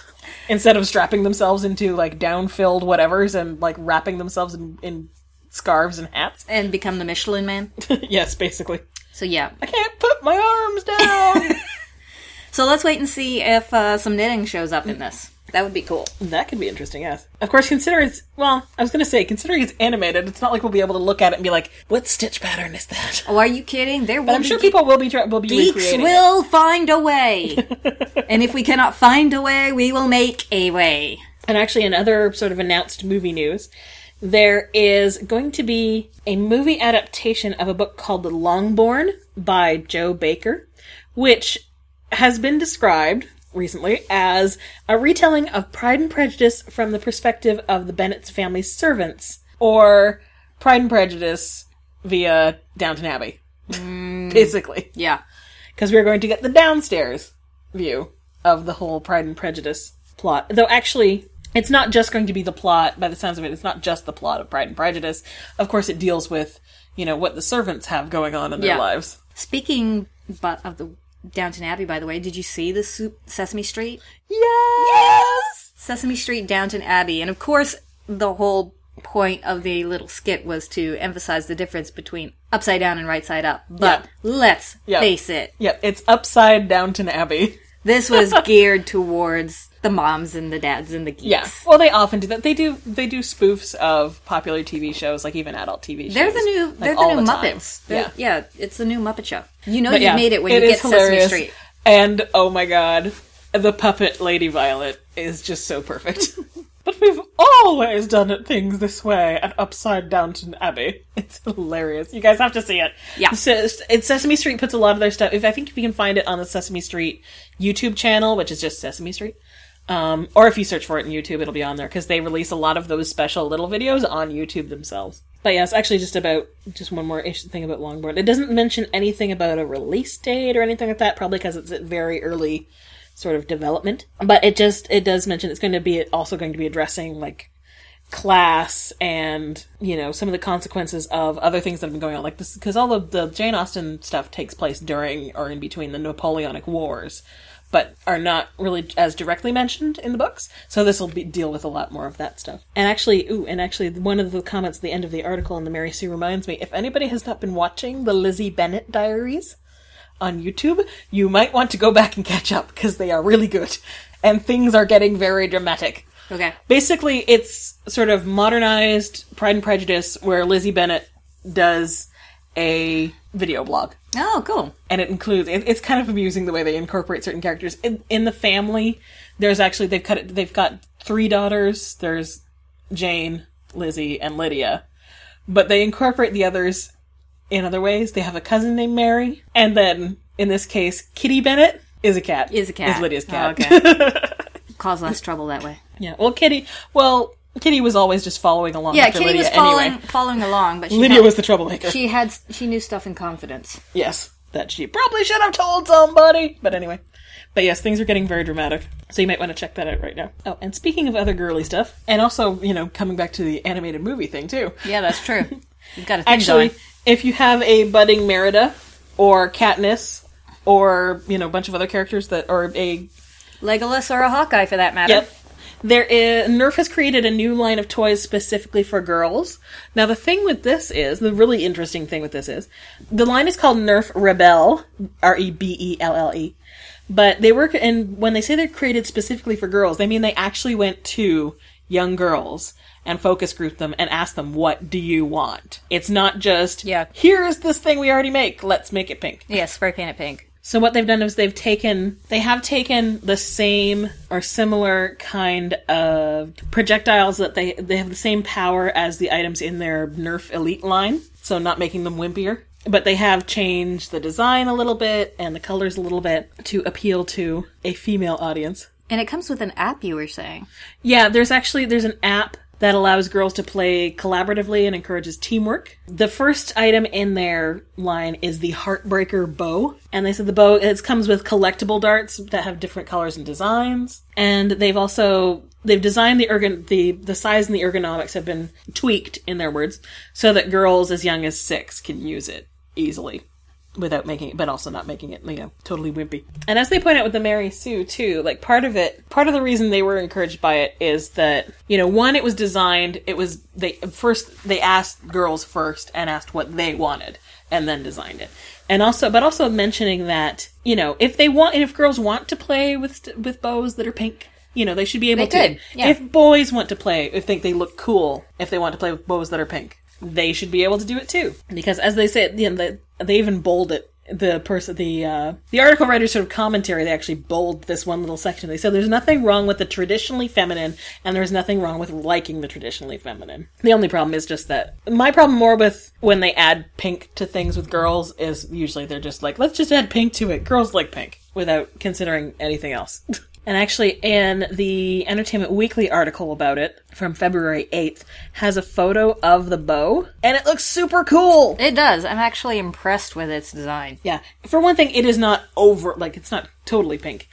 S2: Instead of strapping themselves into like down filled whatevers and like wrapping themselves in, in scarves and hats.
S3: and become the Michelin Man.
S2: yes, basically.
S3: So yeah.
S2: I can't put my arms down.
S3: So let's wait and see if uh, some knitting shows up in this. That would be cool.
S2: that could be interesting, yes. Of course, consider it's well, I was gonna say, considering it's animated, it's not like we'll be able to look at it and be like, what stitch pattern is that?
S3: Oh, are you kidding? There will
S2: But I'm
S3: be
S2: sure people will be try- will be
S3: geeks
S2: recreating.
S3: will find a way. and if we cannot find a way, we will make a way.
S2: And actually, another sort of announced movie news, there is going to be a movie adaptation of a book called The Longbourn by Jo Baker, which has been described recently as a retelling of Pride and Prejudice from the perspective of the Bennet's family servants, or Pride and Prejudice via Downton Abbey, mm. basically
S3: Yeah.
S2: because we're going to get the downstairs view of the whole Pride and Prejudice plot. Though actually, it's not just going to be the plot. By the sounds of it, it's not just the plot of Pride and Prejudice. Of course, it deals with you know what the servants have going on in their
S3: Yeah.
S2: lives.
S3: Speaking but of the Downton Abbey, by the way, did you see the Sesame Street?
S2: Yes.
S3: Sesame Street, Downton Abbey, and of course, the whole point of the little skit was to emphasize the difference between upside down and right side up. But
S2: Yeah.
S3: let's
S2: Yeah.
S3: face it,
S2: Yep, it's upside Downton Abbey.
S3: This was geared towards the moms and the dads and the geeks.
S2: Yeah. Well, they often do that. They do they do spoofs of popular TV shows, like even adult TV shows.
S3: They're the new
S2: like,
S3: they're the new
S2: time.
S3: Muppets.
S2: Yeah.
S3: yeah, it's the new Muppet Show. You know
S2: But
S3: you
S2: yeah,
S3: made it when
S2: it
S3: you get Sesame. Street.
S2: And oh my god, the puppet Lady Violet is just so perfect. but we've always done it things this way at Upside Downton Abbey. It's hilarious. You guys have to see it.
S3: Yeah.
S2: So, it's Sesame Street puts a lot of their stuff. If I think if you can find it on the Sesame Street YouTube channel, which is just Sesame Street. Um, or if you search for it in YouTube, it'll be on there because they release a lot of those special little videos on YouTube themselves. But yeah, it's actually just about just one more ish thing about Longbourn. It doesn't mention anything about a release date or anything like that, probably because it's at very early sort of development. But it just it does mention it's going to be also going to be addressing like class and you know some of the consequences of other things that have been going on. Like this because all of the jane austen stuff takes place during or in between the napoleonic wars but are not really as directly mentioned in the books. So this will be, deal with a lot more of that stuff. And actually ooh and actually one of the comments at the end of the article in the mary sue reminds me if anybody has not been watching the lizzie bennet diaries on YouTube, you might want to go back and catch up because they are really good. And things are getting very dramatic.
S3: Okay.
S2: Basically, it's sort of modernized Pride and Prejudice where Lizzie Bennet does a video blog.
S3: Oh, cool.
S2: And it includes, it, it's kind of amusing the way they incorporate certain characters. In, in the family, there's actually, they've cut it, they've got three daughters. There's Jane, Lizzie, and Lydia. But they incorporate the others in other ways. They have a cousin named Mary, and then in this case, Kitty Bennet is a cat.
S3: Is a cat.
S2: Is Lydia's
S3: Oh,
S2: cat.
S3: okay. Cause less trouble that way.
S2: yeah. Well, Kitty. Well, Kitty was always just following along.
S3: Yeah, Kitty
S2: Lydia
S3: was following
S2: anyway.
S3: following along, but she
S2: Lydia
S3: had,
S2: was the troublemaker.
S3: she had she knew stuff in confidence.
S2: yes, that she probably should have told somebody. But anyway. But yes, things are getting very dramatic. So you might want to check that out right now. Oh, and speaking of other girly stuff, and also, you know, coming back to the animated movie thing too.
S3: Yeah, that's true. You've got to
S2: Actually,
S3: going.
S2: If you have a budding Merida or Katniss or, you know, a bunch of other characters that are a
S3: Legolas or a Hawkeye for that matter.
S2: Yep. There is Nerf has created a new line of toys specifically for girls. Now the thing with this is the really interesting thing with this is the line is called Nerf Rebelle, R E B E L L E. But they work and when they say they're created specifically for girls, they mean they actually went to young girls and focus group them and ask them what do you want. It's not just
S3: Yeah.
S2: here's this thing we already make, let's make it pink.
S3: Yeah, spray paint it pink.
S2: So what they've done is they've taken they have taken the same or similar kind of projectiles that they they have the same power as the items in their Nerf Elite line, so not making them wimpier. But they have changed the design a little bit and the colors a little bit to appeal to a female audience.
S3: And it comes with an app you were saying.
S2: Yeah, there's actually there's an app that allows girls to play collaboratively and encourages teamwork. The first item in their line is the Heartbreaker bow, and they said the bow it comes with collectible darts that have different colors and designs. And they've also they've designed the ergon the the size and the ergonomics have been tweaked in their words so that girls as young as 6 can use it easily without making it, but also not making it, you know, totally wimpy. And as they point out with the Mary Sue too, like part of it, part of the reason they were encouraged by it is that, you know, one, it was designed, it was, they, first, they asked girls first and asked what they wanted and then designed it. And also, but also mentioning that, you know, if they want, if girls want to play with, with bows that are pink, you know, they should be able
S3: They
S2: to.
S3: yeah.
S2: If boys want to play, if think they look cool, if they want to play with bows that are pink, they should be able to do it too. Because as they say, you know, they, they even bold it. The person, the uh, the article writer sort of commentary, they actually bold this one little section. They said there's nothing wrong with the traditionally feminine, and there's nothing wrong with liking the traditionally feminine. The only problem is just that my problem more with when they add pink to things with girls is usually they're just like, let's just add pink to it. Girls like pink without considering anything else. And actually, in the Entertainment Weekly article about it from February 8th, has a photo of the bow, and it looks super cool.
S3: It does. I'm actually impressed with its design.
S2: Yeah. For one thing, it is not over, like, it's not totally pink.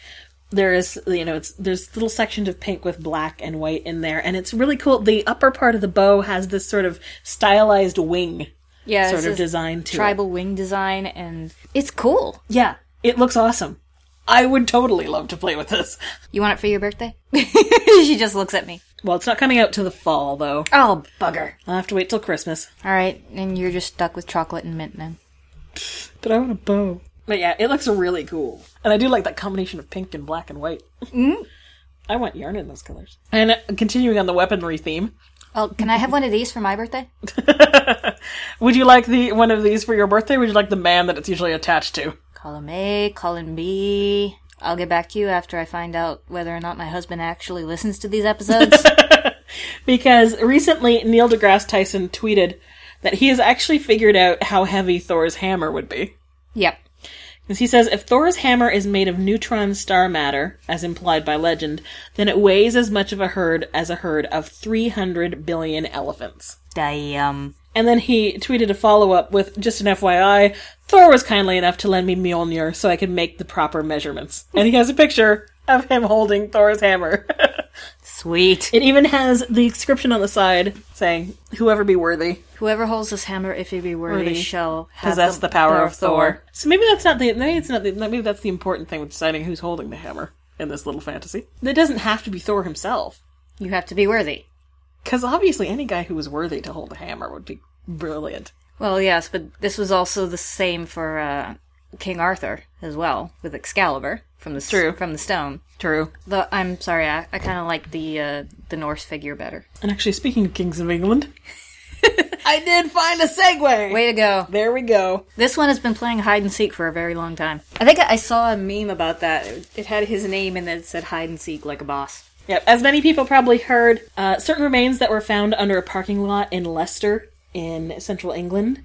S2: There is, you know, it's, there's little sections of pink with black and white in there, and it's really cool. The upper part of the bow has this sort of stylized wing
S3: Yeah,
S2: sort of design to it.
S3: tribal wing design, and it's cool.
S2: Yeah. It looks awesome. I would totally love to play with this.
S3: You want it for your birthday? she just looks at me.
S2: Well, it's not coming out to the fall, though.
S3: Oh, bugger.
S2: I'll have to wait till Christmas.
S3: All right, and you're just stuck with chocolate and mint then.
S2: But I want a bow. But yeah, it looks really cool. And I do like that combination of pink and black and white. Mm-hmm. I want yarn in those colors. And uh, continuing on the weaponry theme,
S3: Well, can I have one of these for my birthday?
S2: would you like the one of these for your birthday? Or would you like the man that it's usually attached to?
S3: Column A, column B. I'll get back to you after I find out whether or not my husband actually listens to these episodes.
S2: Because recently Neil deGrasse Tyson tweeted that he has actually figured out how heavy Thor's hammer would be.
S3: yep.
S2: Because he says if Thor's hammer is made of neutron star matter, as implied by legend, then it weighs as much of a herd as a herd of 300 billion elephants.
S3: Damn.
S2: And then he tweeted a follow up with just an FYI, Thor was kindly enough to lend me Mjolnir so I could make the proper measurements. And he has a picture of him holding Thor's hammer.
S3: Sweet.
S2: it even has the inscription on the side saying, Whoever be worthy,
S3: Whoever holds this hammer, if he be worthy,
S2: Worthy.
S3: shall have
S2: possess the power of Thor. So maybe that's not the maybe it's not the, maybe that's the important thing with deciding who's holding the hammer in this little fantasy. It doesn't have to be Thor himself.
S3: You have to be worthy.
S2: Because obviously any guy who was worthy to hold a hammer would be brilliant.
S3: Well, yes, but this was also the same for uh, King Arthur as well, with Excalibur from the
S2: True.
S3: from the stone.
S2: True.
S3: Though I'm sorry, I, I kind of like the uh, the Norse figure better.
S2: And actually, speaking of kings of England, I did find a segue.
S3: Way to go!
S2: There we go.
S3: This one has been playing hide and seek for a very long time. I think I saw a meme about that. It- It had his name and then it said hide and seek like a boss.
S2: Yep. As many people probably heard, uh, certain remains that were found under a parking lot in Leicester, in central England,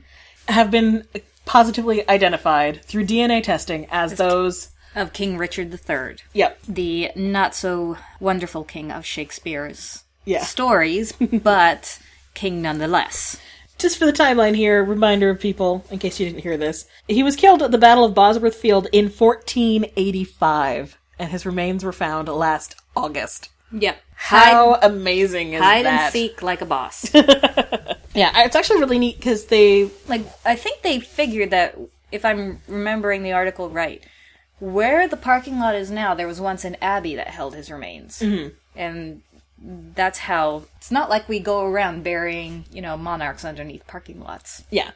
S2: have been positively identified through DNA testing as those.
S3: Of King Richard III,
S2: Yep.
S3: the not so wonderful king of Shakespeare's
S2: Yeah.
S3: stories, but king nonetheless.
S2: Just for the timeline here, reminder of people, in case you didn't hear this. He was killed at the Battle of Bosworth Field in 1485, and his remains were found last August.
S3: Yep.
S2: How
S3: Hide,
S2: amazing is that
S3: hide
S2: that?
S3: and seek like a boss.
S2: Yeah, it's actually really neat because they.
S3: like I think they figured that if I'm remembering the article right, where the parking lot is now, there was once an abbey that held his remains, mm-hmm. and that's how. It's not like we go around burying, you know, monarchs underneath parking lots.
S2: Yeah.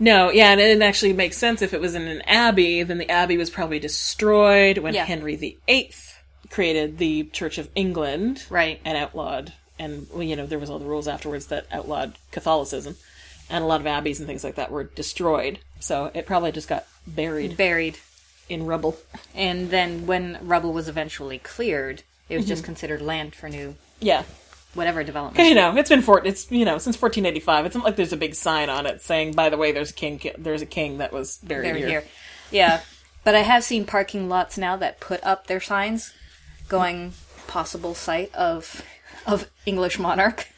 S2: No, yeah, and it actually makes sense if it was in an abbey, then the abbey was probably destroyed when
S3: Yeah.
S2: Henry VIII created the Church of England.
S3: Right.
S2: And outlawed. And, well, you know, there was all the rules afterwards that outlawed Catholicism. And a lot of abbeys and things like that were destroyed. So it probably just got buried
S3: Buried,
S2: in rubble.
S3: and then when rubble was eventually cleared, it was just mm-hmm. considered land for new
S2: Yeah.
S3: whatever development.
S2: Because, you know, it's been for, it's, you know, since 1485. It's not like there's a big sign on it saying, by the way, there's a king, there's a king that was buried,
S3: Buried
S2: here.
S3: here, yeah. But I have seen parking lots now that put up their signs, going possible site of of English monarch.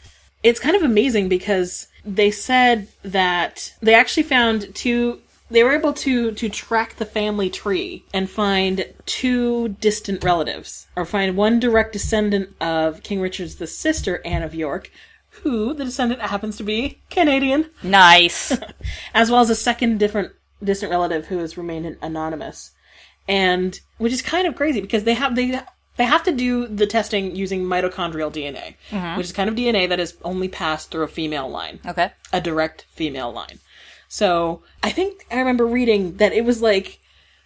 S2: it's kind of amazing because they said that they actually found two they were able to to track the family tree and find two distant relatives or find one direct descendant of king richard's the sister anne of york who the descendant happens to be canadian
S3: Nice.
S2: as well as a second different distant relative who has remained anonymous and which is kind of crazy because they have they they have to do the testing using mitochondrial DNA, mm-hmm. which is kind of DNA that is only passed through a female line,
S3: okay.
S2: a direct female line. So I think I remember reading that it was like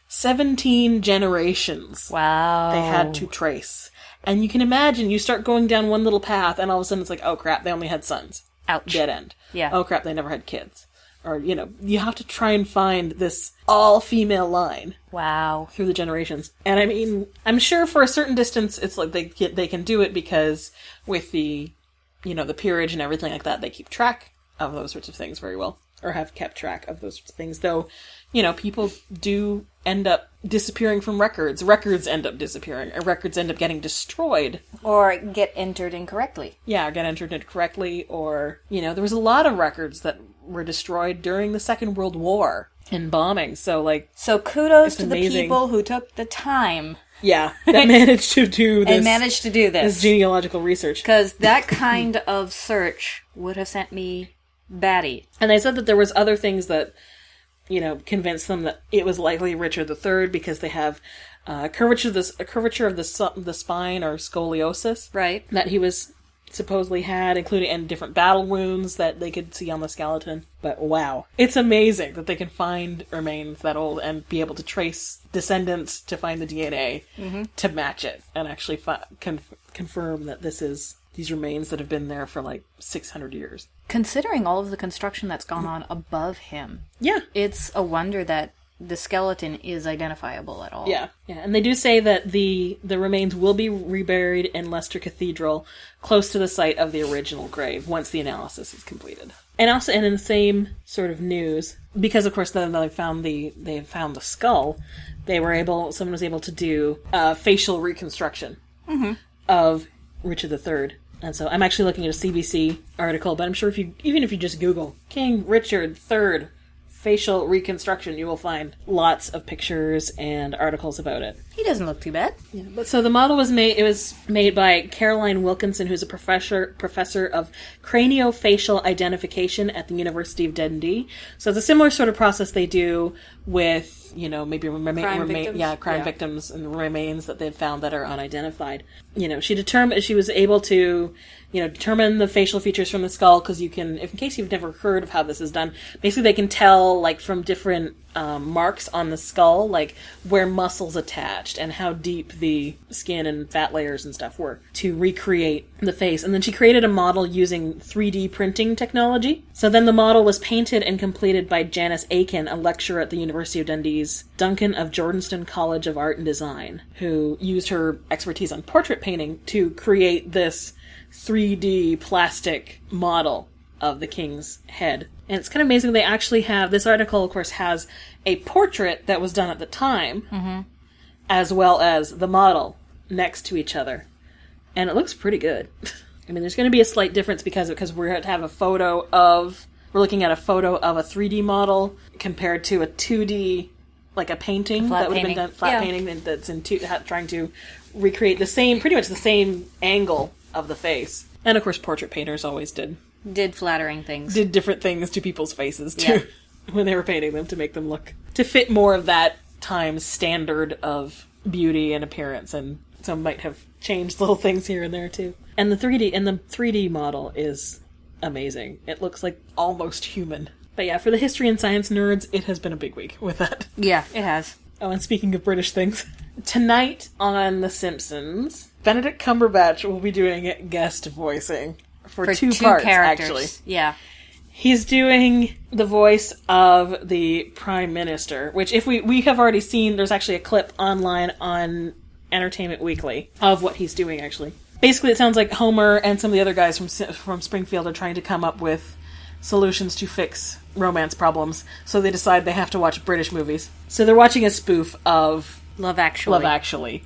S2: seventeen generations
S3: Wow.
S2: they had to trace, and you can imagine you start going down one little path, and all of a sudden it's like, oh crap, they only had sons
S3: Ouch.
S2: dead end.
S3: Yeah.
S2: Oh crap, they never had kids. Or, you know, you have to try and find this all female line
S3: Wow.
S2: through the generations. And I mean, I'm sure for a certain distance it's like they get, they can do it because with the you know, the peerage and everything like that, they keep track of those sorts of things very well. Or have kept track of those sorts of things. Though, you know, people do end up disappearing from records. Records end up disappearing. Or records end up getting destroyed
S3: Or get entered incorrectly.
S2: yeah, get entered incorrectly, or you know, there was a lot of records that were destroyed during the Second World War in bombing. So, like,
S3: So kudos to the people who took the time
S2: yeah, that managed to do this,
S3: and managed to do
S2: this
S3: this.
S2: genealogical research.
S3: Because that kind of search would have sent me batty.
S2: And they said that there was other things that you know convinced them that it was likely Richard III because they have uh, curvature of the a curvature of the the spine or scoliosis,
S3: Right.
S2: That he was supposedly had, including and different battle wounds that they could see on the skeleton. But wow, it's amazing that they can find remains that old and be able to trace descendants to find the DNA mm-hmm. to match it and actually fi- con- confirm that this is these remains that have been there for like 600 years.
S3: Considering all of the construction that's gone mm. on above him,
S2: Yeah.
S3: it's a wonder that the skeleton is identifiable at all.
S2: Yeah, yeah, and they do say that the the remains will be reburied in Leicester Cathedral, close to the site of the original grave, once the analysis is completed. And also, and in the same sort of news, because of course then they found the they found the skull, they were able someone was able to do uh, facial reconstruction of Richard III. And so I'm actually looking at a CBC article, but I'm sure if you even if you just Google King Richard III facial reconstruction, you will find lots of pictures and articles about it.
S3: He doesn't look too bad.
S2: Yeah, But so the model was made. It was made by Caroline Wilkinson, who's a professor professor of craniofacial identification at the University of Dundee. So it's a similar sort of process they do with you know maybe rema-
S3: Crime
S2: rema-
S3: victims?
S2: yeah crime
S3: Yeah.
S2: victims and remains that they've found that are unidentified. You know she determined she was able to you know determine the facial features from the skull because you can if in case you've never heard of how this is done basically they can tell like from different um, marks on the skull like where muscles attached and how deep the skin and fat layers and stuff were to recreate the face. And then she created a model using 3d printing technology. So then the model was painted and completed by janice aitken a lecturer at the university of dundee's duncan of jordanstone college of art and design who used her expertise on portrait painting to create this 3D plastic model of the king's head. And it's kind of amazing they actually have this article, of course, has a portrait that was done at the time, mm-hmm. as well as the model next to each other. And it looks pretty good. I mean, there's going to be a slight difference because because we're going to have a photo of we're looking at a photo of a 3D model compared to a 2D like a painting
S3: flat
S2: that would have been done flat
S3: Yeah.
S2: painting that's in two, trying to recreate the same pretty much the same angle of the face. And of course, portrait painters always did
S3: Did flattering things.
S2: did different things to people's faces too when they were painting them to make them look to fit more of that time's standard of beauty and appearance and some might have changed little things here and there too. And the 3D and the 3D model is amazing. It looks like almost human. But yeah, for the history and science nerds, it has been a big week with that.
S3: yeah, it has.
S2: Oh, and speaking of British things, tonight on The Simpsons, Benedict Cumberbatch will be doing guest voicing for,
S3: For
S2: two,
S3: two,
S2: parts.
S3: characters.
S2: Actually,
S3: Yeah.
S2: he's doing the voice of the Prime Minister, which if we we have already seen, there's actually a clip online on Entertainment Weekly of what he's doing. Actually, basically, it sounds like Homer and some of the other guys from from Springfield are trying to come up with solutions to fix romance problems. So they decide they have to watch British movies. So they're watching a spoof of
S3: Love Actually.
S2: Love Actually.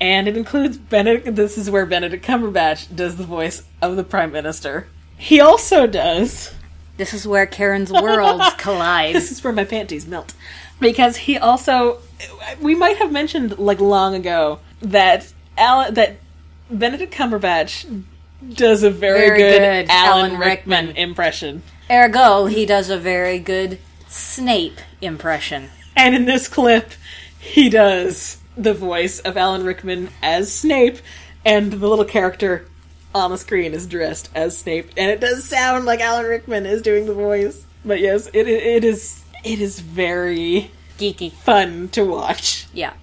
S2: And it includes Benedict. This is where Benedict Cumberbatch does the voice of the Prime Minister. He also does.
S3: This is where Karen's worlds collide.
S2: This is where my panties melt. Because he also. We might have mentioned, like, long ago, that Alan, that Benedict Cumberbatch does a very,
S3: Very
S2: good,
S3: good
S2: Alan,
S3: Alan
S2: Rickman,
S3: Rickman.
S2: impression.
S3: Ergo, he does a very good Snape impression.
S2: And in this clip, he does the voice of Alan Rickman as Snape, and the little character on the screen is dressed as Snape, and it does sound like Alan Rickman is doing the voice. But yes, it it is it is very
S3: Geeky.
S2: fun to watch.
S3: Yeah.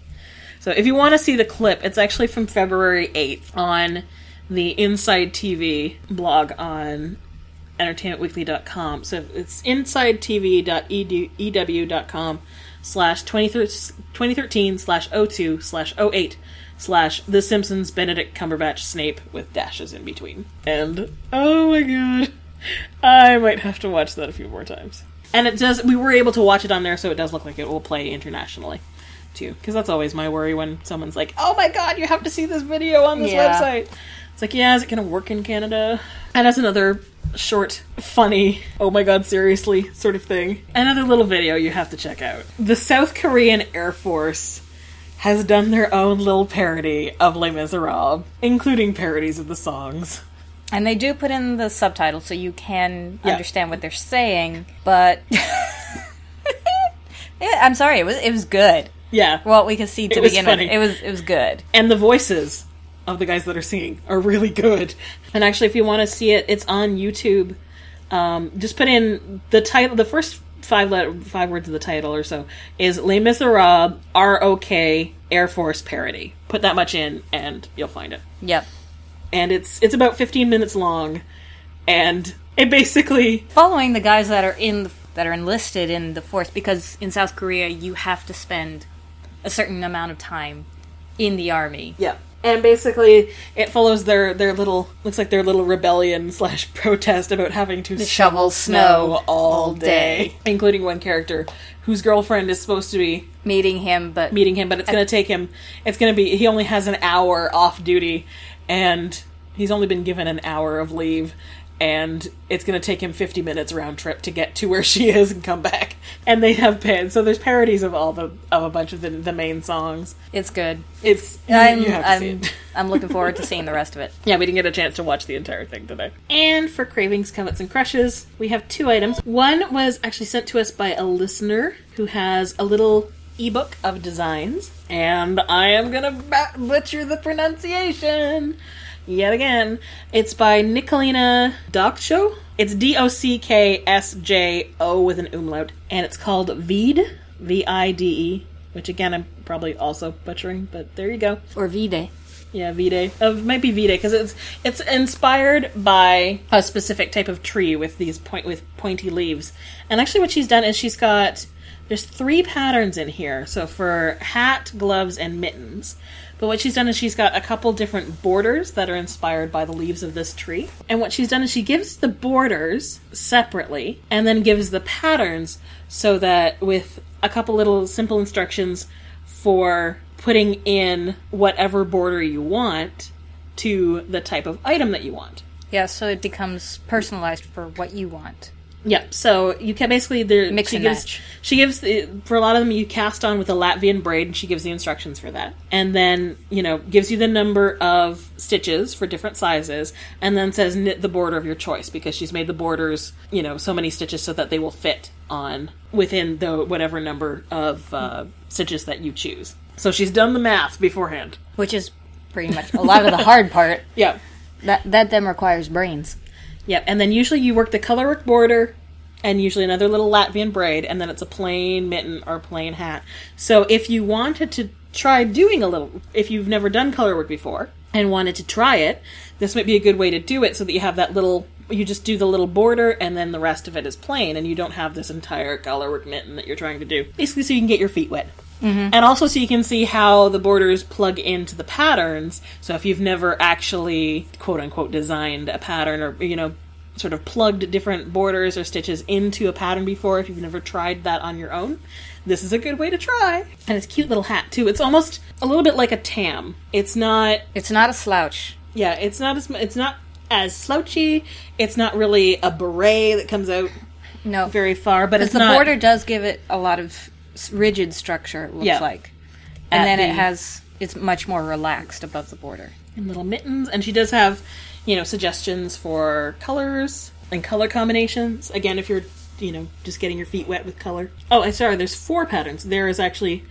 S2: So if you want to see the clip, it's actually from February 8th on the Inside TV blog on entertainmentweekly.com. So it's insidetv.ew.com slash 2013 slash 02 slash 08 slash The Simpsons Benedict Cumberbatch Snape with dashes in between. And oh my god, I might have to watch that a few more times. And it does, we were able to watch it on there, so it does look like it will play internationally too. Because that's always my worry when someone's like, oh my god, you have to see this video on this
S3: Yeah.
S2: website. It's like, yeah, is it going to work in Canada? And that's another short, funny, oh my god, seriously sort of thing. Another little video you have to check out. The South Korean Air Force has done their own little parody of Les Miserables, including parodies of the songs.
S3: And they do put in the subtitles so you can
S2: Yeah.
S3: understand what they're saying, but I'm sorry, it was it was good.
S2: Yeah.
S3: What we could see to begin
S2: funny.
S3: with, it was it was good.
S2: and the voices of the guys that are singing are really good. And actually, if you want to see it, it's on YouTube. Um, just put in the title, the first five letter, five words of the title or so is Les Miserables ROK Air Force parody. Put that much in, and you'll find it.
S3: Yep.
S2: And it's it's about 15 minutes long, and it basically
S3: Following the guys that are in the, that are enlisted in the force because in South Korea you have to spend a certain amount of time in the army.
S2: Yeah. And basically, it follows their their little looks like their little rebellion slash protest about having to
S3: shovel snow all day.
S2: including one character whose girlfriend is supposed to be
S3: Meeting him, but
S2: meeting him, but it's going to take him. It's going to be he only has an hour off duty, and he's only been given an hour of leave, and it's going to take him fifty minutes round trip to get to where she is and come back. And they have pan so there's parodies of all the of a bunch of the, the main songs.
S3: it's good.
S2: It's
S3: I'm
S2: you have to
S3: I'm. I'm looking forward to seeing the rest of it.
S2: Yeah, we didn't get a chance to watch the entire thing today. And for cravings, covets, and crushes, we have two items. One was actually sent to us by a listener who has a little ebook of designs, and I am gonna butcher the pronunciation yet again. It's by Nicolina Doksho. It's D O C K S J O with an umlaut, and it's called Vide, V I D E. Which again, I'm probably also butchering, but there you go.
S3: Or V-Day.
S2: Yeah, Vide. Uh, it might be Vide because it's it's inspired by a specific type of tree with these point with pointy leaves. And actually, what she's done is she's got there's three patterns in here. So for hat, gloves, and mittens. But what she's done is she's got a couple different borders that are inspired by the leaves of this tree. And what she's done is she gives the borders separately and then gives the patterns so that with a couple little simple instructions for putting in whatever border you want to the type of item that you want.
S3: Yeah, so it becomes personalized for what you want.
S2: Yep. So you can basically there
S3: Mix
S2: she
S3: and
S2: gives
S3: match.
S2: she gives the, for a lot of them you cast on with a Latvian braid and she gives the instructions for that. And then, you know, gives you the number of stitches for different sizes and then says knit the border of your choice because she's made the borders, you know, so many stitches so that they will fit on within the whatever number of uh, stitches that you choose. So she's done the math beforehand.
S3: Which is pretty much a lot of the hard part.
S2: Yeah.
S3: That that then requires brains.
S2: Yep, and then usually you work the colorwork border and usually another little Latvian braid, and then it's a plain mitten or plain hat. So if you wanted to try doing a little, if you've never done colorwork before and wanted to try it, this might be a good way to do it so that you have that little, you just do the little border and then the rest of it is plain, and you don't have this entire colorwork mitten that you're trying to do. Basically, so you can get your feet wet. Mm-hmm. And also so you can see how the borders plug into the patterns. So if you've never actually quote unquote designed a pattern or you know sort of plugged different borders or stitches into a pattern before if you've never tried that on your own, this is a good way to try. And it's a cute little hat too. It's almost a little bit like a tam. It's not
S3: It's not a slouch.
S2: yeah, it's not as it's not as slouchy. It's not really a beret that comes out
S3: No,
S2: very far, but it's
S3: the
S2: not
S3: border does give it a lot of rigid structure. It looks
S2: Yeah.
S3: like, and
S2: At
S3: then
S2: the-
S3: it has it's much more relaxed above the border.
S2: and little mittens and she does have you know suggestions for colors and color combinations again if you're you know just getting your feet wet with color oh i'm sorry there's four patterns there is actually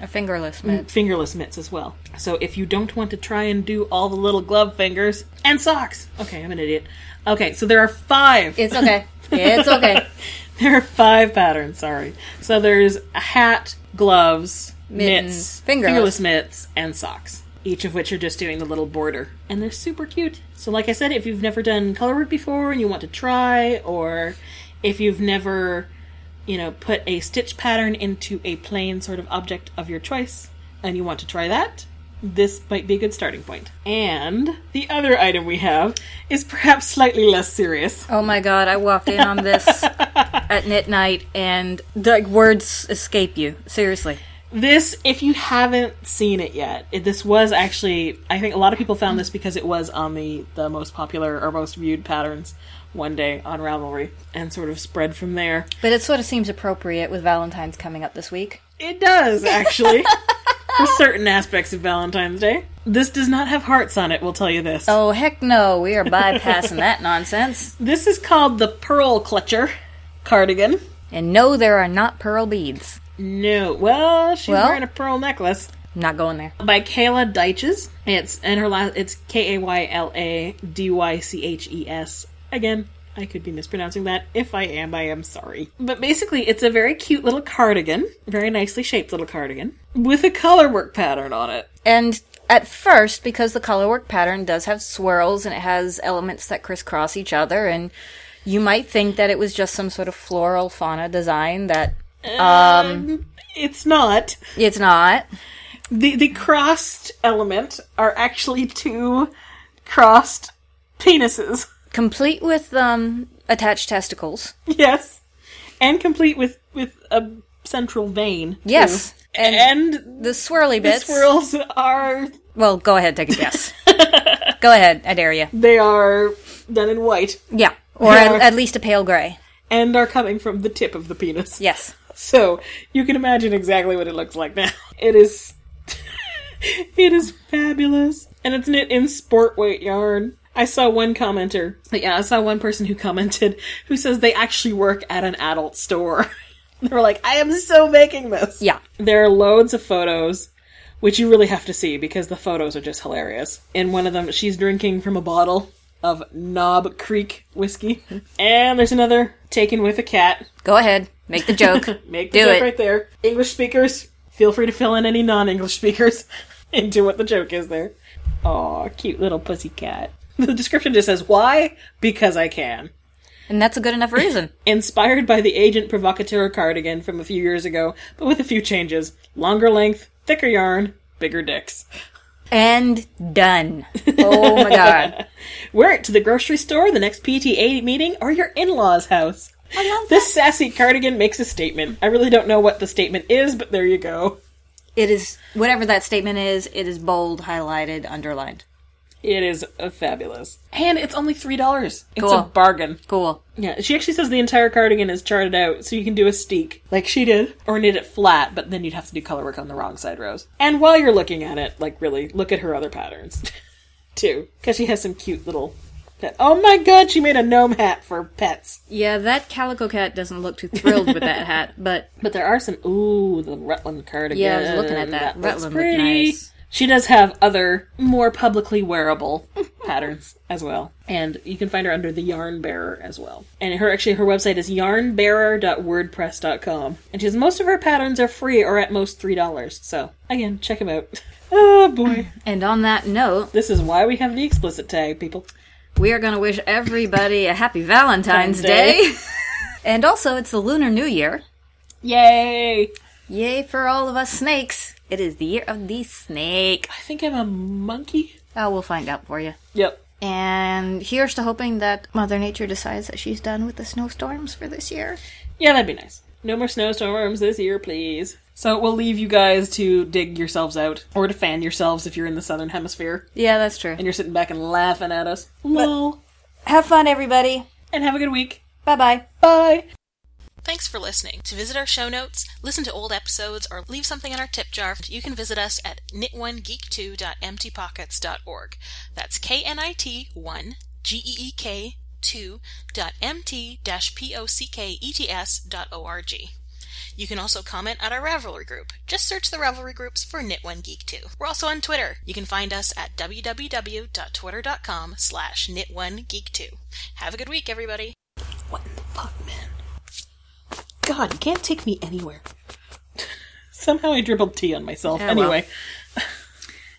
S3: A fingerless mitt.
S2: fingerless mitts as well so if you don't want to try and do all the little glove fingers and socks okay i'm an idiot okay so there are five
S3: It's okay. It's okay.
S2: there are five patterns sorry. So there's a hat gloves
S3: Mittens,
S2: mitts
S3: fingerless.
S2: mitts and socks each of which are just doing the little border. And they're super cute. So like i said if you've never done colorwork before and you want to try or if you've never you know put a stitch pattern into a plain sort of object of your choice and you want to try that this might be a good starting point and the other item we have is perhaps slightly less serious
S3: Oh my god, I walked in on this at knit night and like words escape you. Seriously.
S2: This, if you haven't seen it yet, it, this was actually, I think a lot of people found this because it was on the, the most popular or most viewed patterns one day on Ravelry and sort of spread from there.
S3: But it sort of seems appropriate with Valentine's coming up this week.
S2: It does, actually, for certain aspects of Valentine's Day. This does not have hearts on it, we'll tell you this.
S3: Oh heck no, we are bypassing that nonsense.
S2: This is called the Pearl Clutcher cardigan.
S3: And no, there are not pearl beads.
S2: No, well, she's
S3: Well-
S2: wearing a pearl necklace.
S3: Not going there.
S2: by Kayla Dyches. It's and her last it's K A Y L A D Y C H E S. Again, I could be mispronouncing that. If I am, I am sorry. But basically, it's a very cute little cardigan, very nicely shaped little cardigan with a color work pattern on it.
S3: And at first, because the colorwork pattern does have swirls and it has elements that crisscross each other, and you might think that it was just some sort of floral fauna design that um
S2: It's not.
S3: it's not.
S2: The the crossed element are actually two crossed penises.
S3: Complete with um, attached testicles.
S2: Yes. And complete with with a central vein.
S3: Yes.
S2: too.
S3: And,
S2: And
S3: the swirly bits.
S2: the swirls are
S3: Well, go ahead, take a guess. go ahead, I dare you.
S2: they are done in white
S3: Yeah. Or at, at least a pale gray.
S2: and are coming from the tip of the penis.
S3: Yes.
S2: So you can imagine exactly what it looks like now. It is it is fabulous. And it's knit in sport weight yarn. I saw one commenter. Yeah, I saw one person who commented who says they actually work at an adult store. they were like, I am so making this.
S3: Yeah.
S2: There are loads of photos, which you really have to see because the photos are just hilarious. In one of them, she's drinking from a bottle of Knob Creek whiskey. And there's another taken with a cat.
S3: Go ahead. Make the joke.
S2: Make the
S3: Do
S2: joke
S3: it.
S2: right there. English speakers, feel free to fill in any non-English speakers into what the joke is there. Aw, cute little pussy cat. The description just says, why? Because I can.
S3: And that's a good enough reason.
S2: Inspired by the Agent Provocateur cardigan from a few years ago, but with a few changes. Longer length, thicker yarn, bigger dicks.
S3: And done. Oh my god.
S2: Wear it to the grocery store, the next PTA meeting, or your in-laws' house.
S3: I love
S2: This sassy cardigan makes a statement. I really don't know what the statement is, but there you go.
S3: It is whatever that statement is, it is bold, highlighted, underlined.
S2: It is fabulous. And it's only $3. It's
S3: Cool.
S2: a bargain.
S3: Cool.
S2: Yeah, she actually says the entire cardigan is charted out, so you can do a steek, like she did, or knit it flat, but then you'd have to do color work on the wrong side rows. And while you're looking at it, like really, look at her other patterns, too. Because she has some cute little... Pet- oh my god, she made a gnome hat for pets.
S3: Yeah, that calico cat doesn't look too thrilled with that hat, but
S2: But there are some... Ooh, the Rutland cardigan.
S3: Yeah, I was looking at that.
S2: looks
S3: Rutland looked
S2: pretty.
S3: nice.
S2: She does have other, more publicly wearable patterns as well. And you can find her under the Yarn Bearer as well. And her actually her website is yarnbearer.wordpress.com. And she says most of her patterns are free or at most three dollars. So again, check them out. oh boy.
S3: and on that note,
S2: This is why we have the explicit tag, people.
S3: we are going to wish everybody a happy Valentine's
S2: Day.
S3: Day. and also, it's the Lunar New Year.
S2: Yay!
S3: Yay for all of us snakes. It is the year of the snake.
S2: I think I'm a monkey.
S3: Oh, we'll find out for you.
S2: Yep.
S3: And here's to hoping that Mother Nature decides that she's done with the snowstorms for this year.
S2: Yeah, that'd be nice. No more snowstorms this year, please. So we'll leave you guys to dig yourselves out, or to fan yourselves if you're in the southern hemisphere
S3: Yeah, that's true.
S2: and you're sitting back and laughing at us. Lol.
S3: Have fun, everybody.
S2: And have a good week.
S3: Bye bye
S2: bye.
S4: Thanks for listening. To visit our show notes, listen to old episodes, or leave something in our tip jar, you can visit us at knit1geek2.emptypockets.org. That's K-N-I-T 1 G-E-E-K 2 dot M-T dash P-O-C-K-E-T-S dot O-R-G. You can also comment at our Ravelry group. Just search the Ravelry groups for Knit1Geek2. We're also on Twitter. You can find us at www.twitter.com slash knit1geek2. Have a good week, everybody.
S2: What in the fuck, man? God, you can't take me anywhere. Somehow I dribbled tea on myself.
S3: Oh,
S2: anyway,